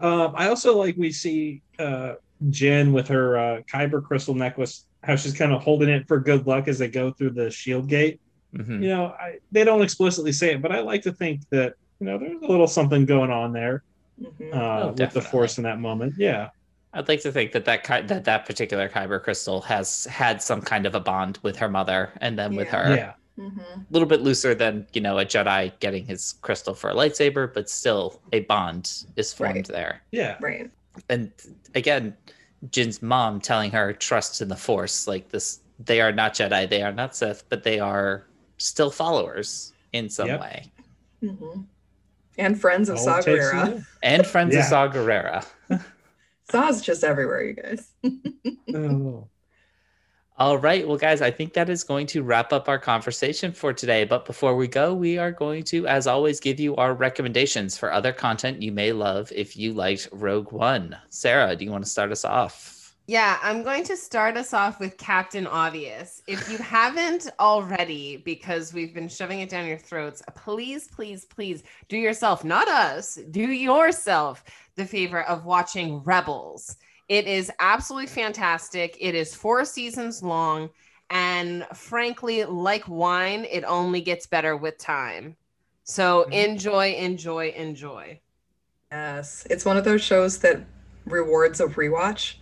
Um, I also like we see uh, Jyn with her uh, Kyber crystal necklace, how she's kind of holding it for good luck as they go through the shield gate. Mhm. You know, I, they don't explicitly say it, but I like to think that you know there's a little something going on there Mhm. uh, Oh, with the force in that moment. Yeah. I'd like to think that that ki- that that particular kyber crystal has had some kind of a bond with her mother, and then with her. Yeah. Mhm. a little bit looser than you know a Jedi getting his crystal for a lightsaber, but still a bond is formed Right. there. Yeah. Right. And again, Jyn's mom telling her trust in the Force, like this, they are not Jedi, they are not Sith, but they are still followers in some Yep. way, Mhm. And friends of All Saw it Gerrera. and friends Yeah. of Saw Gerrera. Saw's just everywhere, you guys. Oh. All right, well, guys, I think that is going to wrap up our conversation for today. But before we go, we are going to, as always, give you our recommendations for other content you may love if you liked Rogue One. Sarah, do you want to start us off? Yeah, I'm going to start us off with Captain Obvious. If you haven't already, because we've been shoving it down your throats, please, please, please do yourself, not us, do yourself the favor of watching Rebels. It is absolutely fantastic. It is four seasons long. And frankly, like wine, it only gets better with time. So Mhm. enjoy, enjoy, enjoy. Yes. It's one of those shows that rewards a rewatch.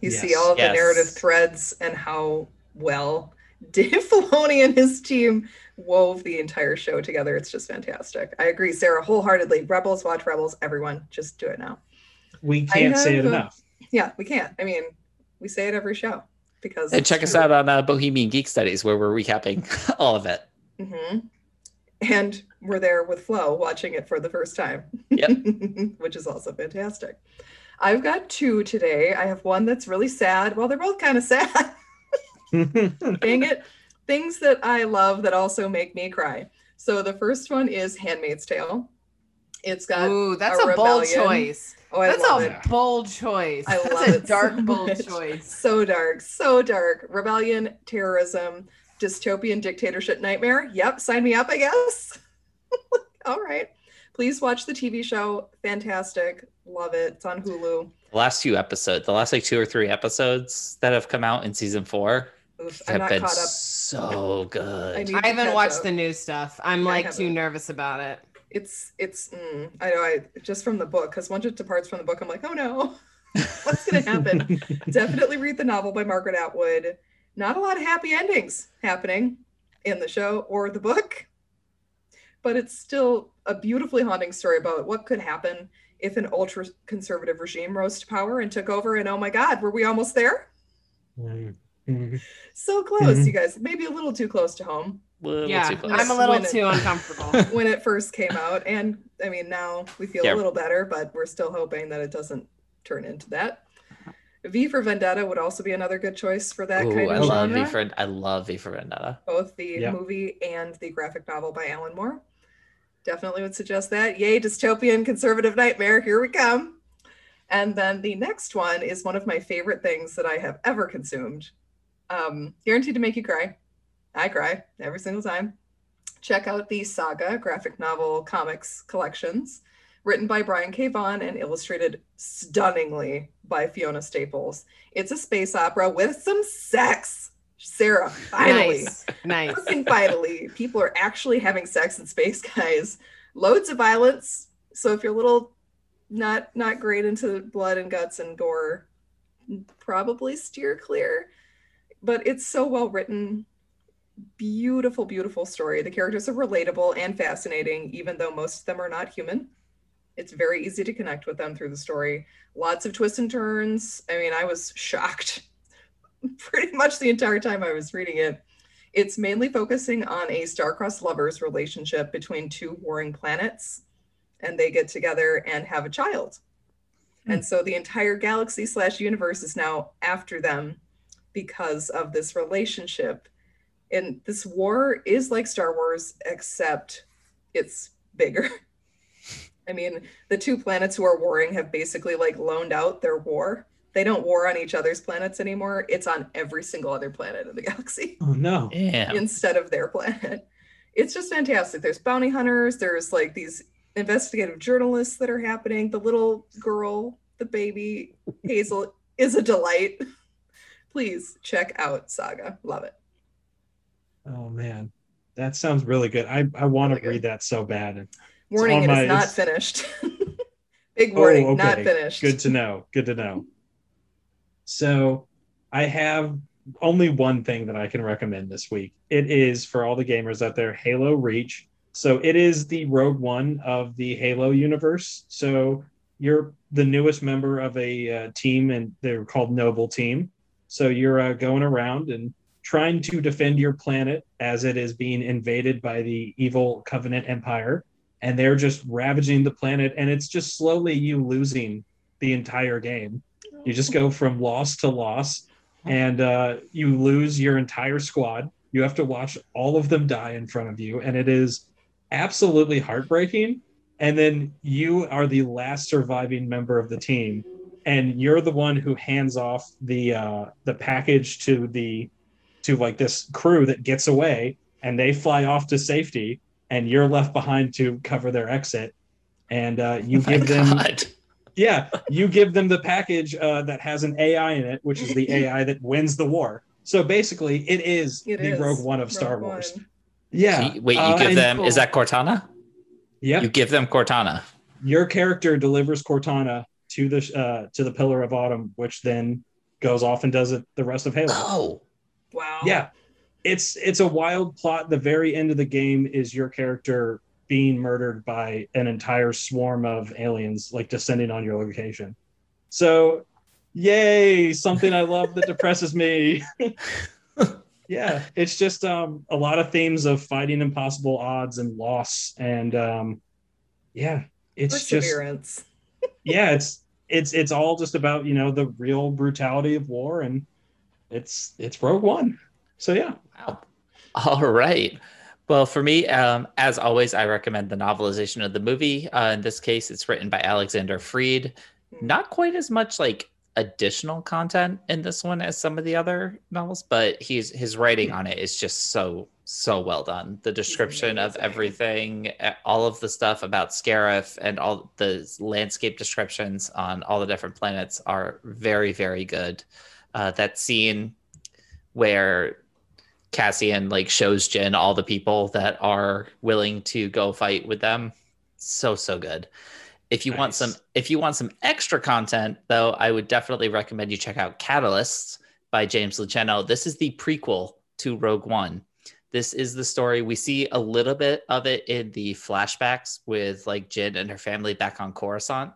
You see all the Yes. narrative threads and how well Dave Filoni and his team wove the entire show together. It's just fantastic. I agree, Sarah, wholeheartedly. Rebels, watch Rebels. Everyone, just do it now. We can't say it enough. Yeah, we can't. I mean, we say it every show because And it's check us out on uh, Bohemian Geek Studies, where we're recapping all of it. hmm And we're there with Flo watching it for the first time. Yep. Which is also fantastic. I've got two today. I have one that's really sad. Well, they're both kind of sad. Dang it. Things that I love that also make me cry. So the first one is Handmaid's Tale. It's got Ooh, that's a a, bold choice. oh, That's a it. bold choice. I That's love a it dark, so bold much. choice. So dark, so dark. Rebellion, terrorism, dystopian dictatorship nightmare. Yep, sign me up, I guess. All right. Please watch the TV show. Fantastic. Love it. It's on Hulu. The last few episodes, the last like two or three episodes that have come out in season four Oof, I'm have not been caught up. so good. I I haven't watched up. the new stuff. I'm Yeah, like too nervous about it. It's it's mm, I know I just from the book because once it departs from the book, I'm like, oh no, what's gonna happen? Definitely read the novel by Margaret Atwood. Not a lot of happy endings happening in the show or the book, but it's still a beautifully haunting story about what could happen if an ultra conservative regime rose to power and took over. And oh my God, were we almost there? Mm. Mhm. So close, Mhm. you guys. Maybe a little too close to home Little yeah, too close. I'm a little When it- too uncomfortable. when it first came out. And I mean, now we feel Yeah. a little better, but we're still hoping that it doesn't turn into that. V for Vendetta would also be another good choice for that Ooh, kind I of love. V for I love V for Vendetta. both the Yeah. movie and the graphic novel by Alan Moore. Definitely would suggest that. Yay, dystopian conservative nightmare. Here we come. And then the next one is one of my favorite things that I have ever consumed. Um, guaranteed to make you cry. I cry every single time. Check out the Saga graphic novel comics collections, written by Brian K. Vaughan and illustrated stunningly by Fiona Staples. It's a space opera with some sex. Sarah, finally nice, nice. finally, people are actually having sex in space, guys. Loads of violence. So if you're a little not not great into blood and guts and gore, probably steer clear. But it's so well written. Beautiful, beautiful story. The characters are relatable and fascinating, even though most of them are not human. It's very easy to connect with them through the story. Lots of twists and turns. I mean, I was shocked pretty much the entire time I was reading it. It's mainly focusing on a star-crossed lovers relationship between two warring planets, and they get together and have a child. Hmm. And so the entire galaxy slash universe is now after them because of this relationship. And this war is like Star Wars, except it's bigger. I mean, the two planets who are warring have basically like loaned out their war. They don't war on each other's planets anymore. It's on every single other planet in the galaxy Oh no. Damn. instead of their planet. It's just fantastic. There's bounty hunters, there's like these investigative journalists that are happening. The little girl, the baby, Hazel, is a delight. Please check out Saga. Love it. Oh man. That sounds really good. I, I want Really to good. read that so bad. Warning, it my- is not it's- finished. Big warning, Oh, not finished. Good to know. Good to know. So I have only one thing that I can recommend this week. It is for all the gamers out there, Halo Reach. So it is the Rogue One of the Halo universe. So you're the newest member of a uh, team, and they're called Noble Team. So you're uh, going around and trying to defend your planet as it is being invaded by the evil Covenant Empire, and they're just ravaging the planet, and it's just slowly you losing the entire game. You just go from loss to loss, and uh, you lose your entire squad. You have to watch all of them die in front of you, and it is absolutely heartbreaking. And then you are the last surviving member of the team, and you're the one who hands off the uh, the package to the to like this crew that gets away, and they fly off to safety, and you're left behind to cover their exit. And uh, you Oh give them God. yeah, you give them the package uh, that has an AI in it, which is the AI that wins the war. So basically, it is It the is Rogue One of Star Wars. One. Yeah. You- Wait, you uh, give and- them is that Cortana? yeah You give them Cortana. Your character delivers Cortana to the uh, to the Pillar of Autumn, which then goes off and does it the rest of Halo. Oh, Wow. Yeah, it's it's a wild plot. The very end of the game is your character being murdered by an entire swarm of aliens, like descending on your location. So, yay! Something I love that depresses me. yeah, it's just um, a lot of themes of fighting impossible odds and loss, and um, yeah, it's just yeah, it's it's it's all just about you know the real brutality of war, and it's it's Rogue One. So yeah. wow. All right. Well, for me, um, as always, I recommend the novelization of the movie. Uh, in this case, it's written by Alexander Freed. Not quite as much like additional content in this one as some of the other novels, but he's his writing on it is just so so well done. The description of everything, all of the stuff about Scarif, and all the landscape descriptions on all the different planets are very very good. Uh, that scene where Cassian like shows Jyn all the people that are willing to go fight with them. So so good. If you want some if you want some extra content though, I would definitely recommend you check out Catalysts by James Luceno. This is the prequel to Rogue One. This is the story we see a little bit of it in the flashbacks with like Jyn and her family back on Coruscant.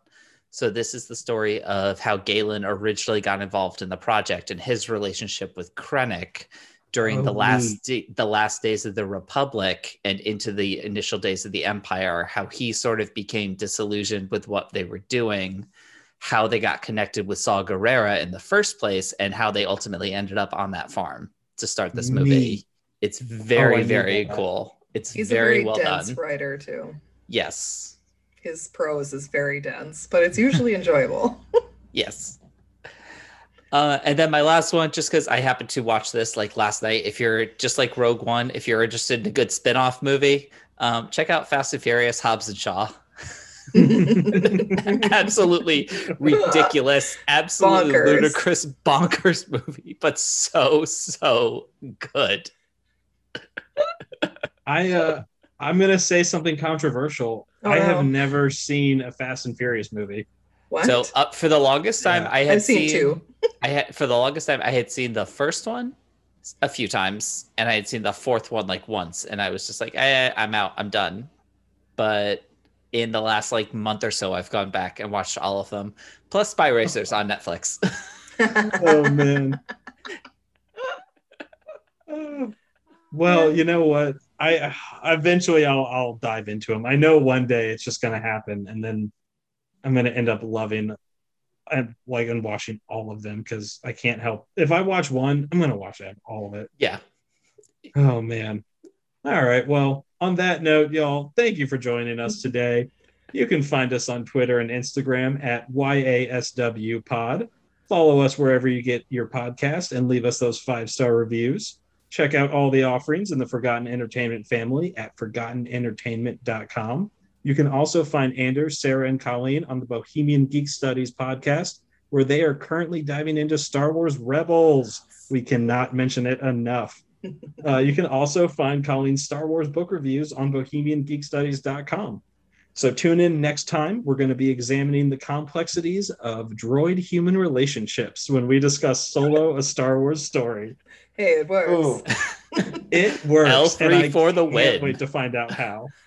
So this is the story of how Galen originally got involved in the project and his relationship with Krennic during Oh, the last da- the last days of the Republic and into the initial days of the Empire. How he sort of became disillusioned with what they were doing, how they got connected with Saw Gerrera in the first place, and how they ultimately ended up on that farm to start this movie. Neat. It's Oh, very knew very cool. It's He's very, a very well dense done. writer too. Yes. His prose is very dense, but it's usually enjoyable. Yes. Uh, and then my last one, just because I happened to watch this like last night. If you're just like Rogue One, if you're interested in a good spin-off movie, um, check out Fast and Furious, Hobbs and Shaw. absolutely ridiculous, absolutely Bonkers. ludicrous, bonkers movie, but so so good. I uh I'm gonna say something controversial. Oh, I no. have never seen a Fast and Furious movie. what? So up for the longest time, Yeah. I had I've seen, two. I had for the longest time I had seen the first one a few times and I had seen the fourth one like once and I was just like eh, I'm out I'm done but in the last like month or so I've gone back and watched all of them plus Spy Racers on Netflix Oh man. Well, you know what? I eventually I'll I'll dive into them. I know one day it's just gonna happen, and then I'm gonna end up loving and like and watching all of them because I can't help. If I watch one, I'm gonna watch that all of it. yeah Oh man. All right. Well, on that note, y'all, thank you for joining us today. You can find us on Twitter and Instagram at YASW Pod. Follow us wherever you get your podcast and leave us those five star reviews. Check out all the offerings in the Forgotten Entertainment family at forgottenentertainment.com. You can also find Anders, Sarah, and Colleen on the Bohemian Geek Studies podcast, where they are currently diving into Star Wars Rebels. We cannot mention it enough. Uh, you can also find Colleen's Star Wars book reviews on bohemiangeekstudies.com. So tune in next time. We're going to be examining the complexities of droid human relationships when we discuss Solo, a Star Wars story. Hey, it works. It works. L3 for the can't win. Wait to find out how.